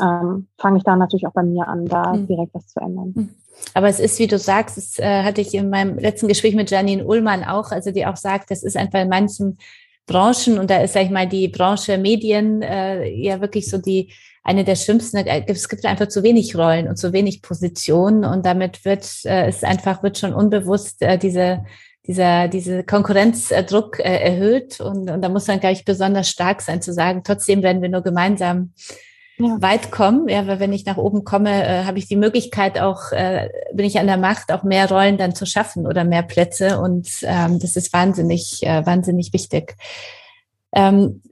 ähm, fange ich da natürlich auch bei mir an, da mhm. direkt was zu ändern. Mhm. Aber es ist, wie du sagst, das äh, hatte ich in meinem letzten Gespräch mit Janine Ullmann auch, also die auch sagt, das ist einfach in manchen Branchen und da ist, sag ich mal, die Branche Medien äh, ja wirklich so die eine der schlimmsten. Es gibt einfach zu wenig Rollen und zu wenig Positionen und damit wird äh, es einfach wird schon unbewusst äh, diese dieser diese Konkurrenzdruck äh, erhöht und, und da muss man glaube ich besonders stark sein zu sagen. Trotzdem werden wir nur gemeinsam ja. weit kommen. Ja, weil wenn ich nach oben komme, äh, habe ich die Möglichkeit auch, äh, bin ich an der Macht, auch mehr Rollen dann zu schaffen oder mehr Plätze. Und ähm, das ist wahnsinnig, äh, wahnsinnig wichtig. Ähm,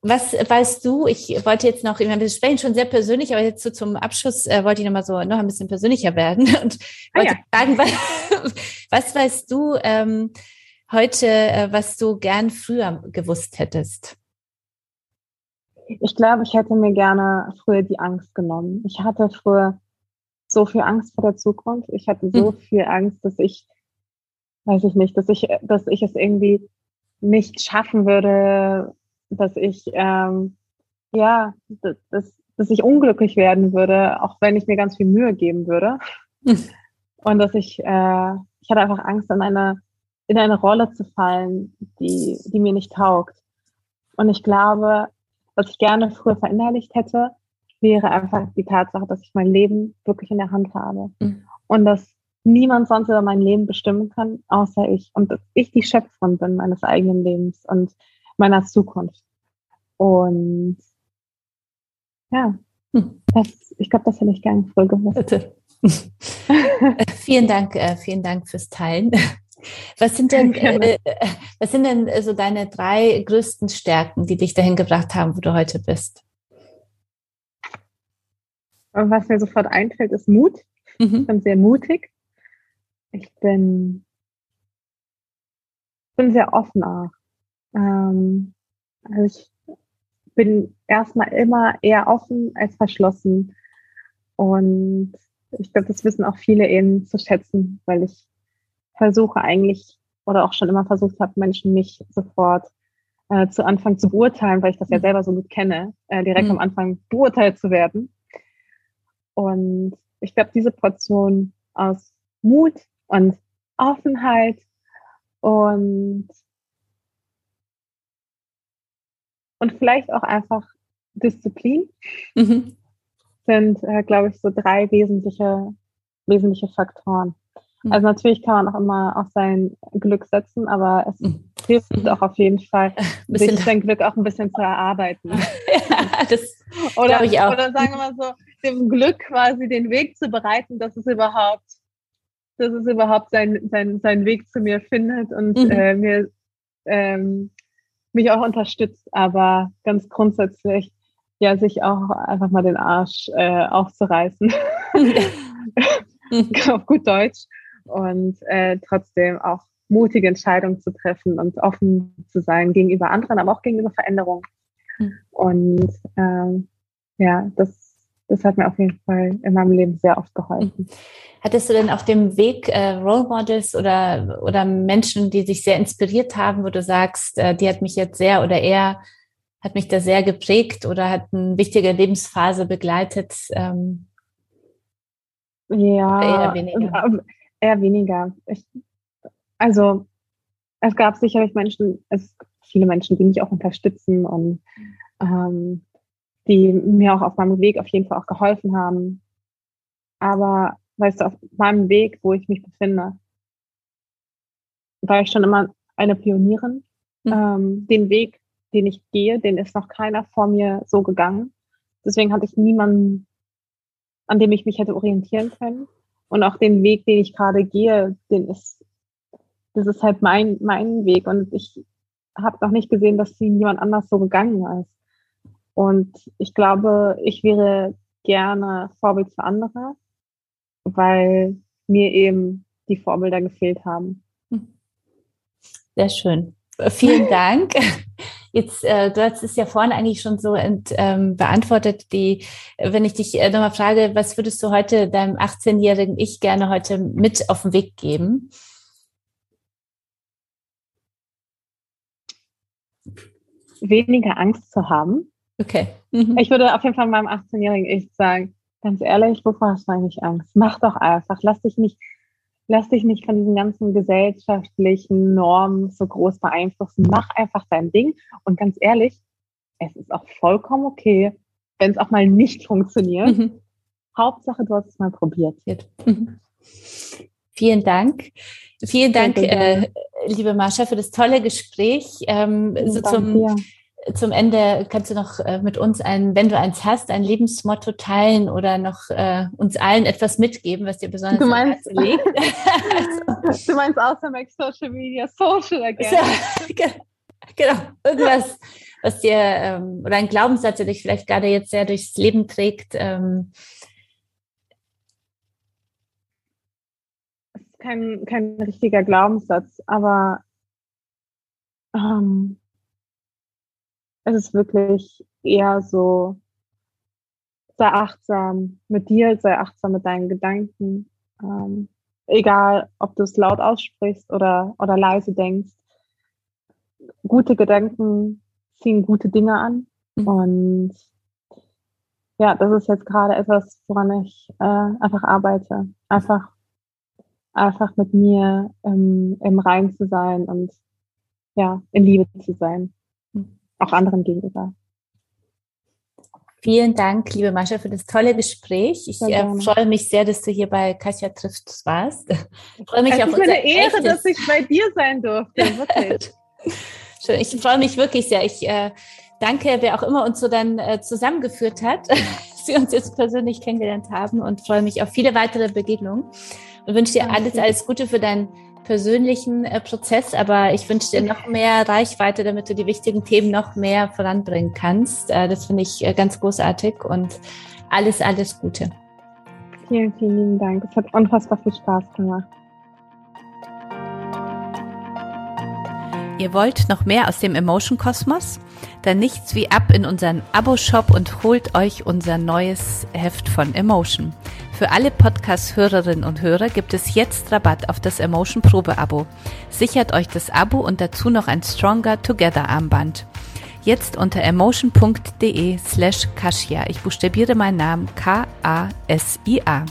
was weißt du? Ich wollte jetzt noch, wir sprechen schon sehr persönlich, aber jetzt so zum Abschluss äh, wollte ich noch mal so noch ein bisschen persönlicher werden und ah, wollte ja. fragen, was, was weißt du ähm, heute, äh, was du gern früher gewusst hättest? Ich glaube, ich hätte mir gerne früher die Angst genommen. Ich hatte früher so viel Angst vor der Zukunft. Ich hatte so hm. viel Angst, dass ich, weiß ich nicht, dass ich, dass ich es irgendwie nicht schaffen würde, dass ich, ähm, ja, dass, dass ich unglücklich werden würde, auch wenn ich mir ganz viel Mühe geben würde. Mhm. Und dass ich, äh, ich hatte einfach Angst, in eine, in eine Rolle zu fallen, die, die mir nicht taugt. Und ich glaube, was ich gerne früher verinnerlicht hätte, wäre einfach die Tatsache, dass ich mein Leben wirklich in der Hand habe. Mhm. Und dass niemand sonst über mein Leben bestimmen kann, außer ich. Und dass ich die Schöpferin bin meines eigenen Lebens und meiner Zukunft. Und ja, hm. das, ich glaube, das hätte ich gerne früher gewusst. vielen Dank, äh, vielen Dank fürs Teilen. Was sind denn, äh, was sind denn so deine drei größten Stärken, die dich dahin gebracht haben, wo du heute bist? Was mir sofort einfällt, ist Mut. Mhm. Ich bin sehr mutig. Ich bin, bin sehr offen auch. Ähm, also ich bin erstmal immer eher offen als verschlossen. Und ich glaube, das wissen auch viele eben zu schätzen, weil ich versuche eigentlich oder auch schon immer versucht habe, Menschen nicht sofort äh, zu Anfang zu beurteilen, weil ich das ja mhm. selber so gut kenne, äh, direkt mhm. am Anfang beurteilt zu werden. Und ich glaube, diese Portion aus Mut und Offenheit und und vielleicht auch einfach Disziplin mhm. sind, äh, glaube ich, so drei wesentliche, wesentliche Faktoren. Mhm. Also natürlich kann man auch immer auf sein Glück setzen, aber es mhm. hilft auch auf jeden Fall, sich sein Glück auch ein bisschen zu erarbeiten. ja, das oder, ich auch. oder sagen wir mal so, dem Glück quasi den Weg zu bereiten, dass es überhaupt, dass es überhaupt seinen sein, sein Weg zu mir findet und mhm. äh, mir ähm, mich auch unterstützt, aber ganz grundsätzlich ja sich auch einfach mal den Arsch äh, aufzureißen. auf gut Deutsch. Und äh, trotzdem auch mutige Entscheidungen zu treffen und offen zu sein gegenüber anderen, aber auch gegenüber Veränderungen. Mhm. Und ähm, ja, das, das hat mir auf jeden Fall in meinem Leben sehr oft geholfen. Mhm. Hattest du denn auf dem Weg äh, Role Models oder, oder Menschen, die sich sehr inspiriert haben, wo du sagst, äh, die hat mich jetzt sehr oder er hat mich da sehr geprägt oder hat eine wichtige Lebensphase begleitet? Ähm, ja, eher weniger. Eher weniger. Ich, also es gab sicherlich Menschen, es viele Menschen, die mich auch unterstützen und ähm, die mir auch auf meinem Weg auf jeden Fall auch geholfen haben. Aber weißt du, auf meinem Weg, wo ich mich befinde, war ich schon immer eine Pionierin. Mhm. Ähm, den Weg, den ich gehe, den ist noch keiner vor mir so gegangen. Deswegen hatte ich niemanden, an dem ich mich hätte orientieren können. Und auch den Weg, den ich gerade gehe, den ist, das ist halt mein, mein Weg. Und ich habe noch nicht gesehen, dass sie niemand anders so gegangen ist. Und ich glaube, ich wäre gerne Vorbild für andere weil mir eben die Vorbilder gefehlt haben. Sehr schön. Vielen Dank. Jetzt, äh, du hast es ja vorhin eigentlich schon so ent, ähm, beantwortet, die, wenn ich dich äh, nochmal frage, was würdest du heute deinem 18-jährigen Ich gerne heute mit auf den Weg geben? Weniger Angst zu haben. Okay. Mhm. Ich würde auf jeden Fall meinem 18-jährigen Ich sagen, Ganz ehrlich, wovor hast du eigentlich Angst? Mach doch einfach. Lass dich nicht, lass dich nicht von diesen ganzen gesellschaftlichen Normen so groß beeinflussen. Mach einfach dein Ding. Und ganz ehrlich, es ist auch vollkommen okay, wenn es auch mal nicht funktioniert. Mhm. Hauptsache, du hast es mal probiert. Mhm. Vielen Dank. Vielen Dank, äh, liebe Marsha, für das tolle Gespräch. Ähm, so zum, dir zum Ende kannst du noch äh, mit uns ein, wenn du eins hast, ein Lebensmotto teilen oder noch äh, uns allen etwas mitgeben, was dir besonders du meinst, liegt. also, du meinst außer Make Social Media Social again. So, genau, irgendwas, was dir ähm, oder ein Glaubenssatz, der dich vielleicht gerade jetzt sehr durchs Leben trägt. Ähm, kein, kein richtiger Glaubenssatz, aber ähm, es ist wirklich eher so, sei achtsam mit dir, sei achtsam mit deinen Gedanken. Ähm, egal, ob du es laut aussprichst oder, oder leise denkst. Gute Gedanken ziehen gute Dinge an. Mhm. Und ja, das ist jetzt gerade etwas, woran ich äh, einfach arbeite. Einfach, einfach mit mir ähm, im Rein zu sein und ja, in Liebe zu sein. Auch anderen gegenüber. Vielen Dank, liebe Mascha, für das tolle Gespräch. Ich äh, freue mich sehr, dass du hier bei Katja trifft warst. Ich freue mich es auf ist eine Ehre, dass ich bei dir sein durfte. Wirklich. Schön. Ich freue mich wirklich sehr. Ich äh, danke, wer auch immer uns so dann äh, zusammengeführt hat, dass wir uns jetzt persönlich kennengelernt haben und freue mich auf viele weitere Begegnungen und wünsche dir alles, alles Gute für dein persönlichen äh, Prozess, aber ich wünsche dir noch mehr Reichweite, damit du die wichtigen Themen noch mehr voranbringen kannst. Äh, das finde ich äh, ganz großartig und alles, alles Gute. Vielen, vielen lieben Dank. Es hat unfassbar viel Spaß gemacht. Ihr wollt noch mehr aus dem Emotion Kosmos? Dann nichts wie ab in unseren Abo-Shop und holt euch unser neues Heft von Emotion. Für alle Podcast-Hörerinnen und Hörer gibt es jetzt Rabatt auf das Emotion Probe-Abo. Sichert euch das Abo und dazu noch ein Stronger Together Armband. Jetzt unter emotion.de slash Kasia. Ich buchstabiere meinen Namen K-A-S-I-A.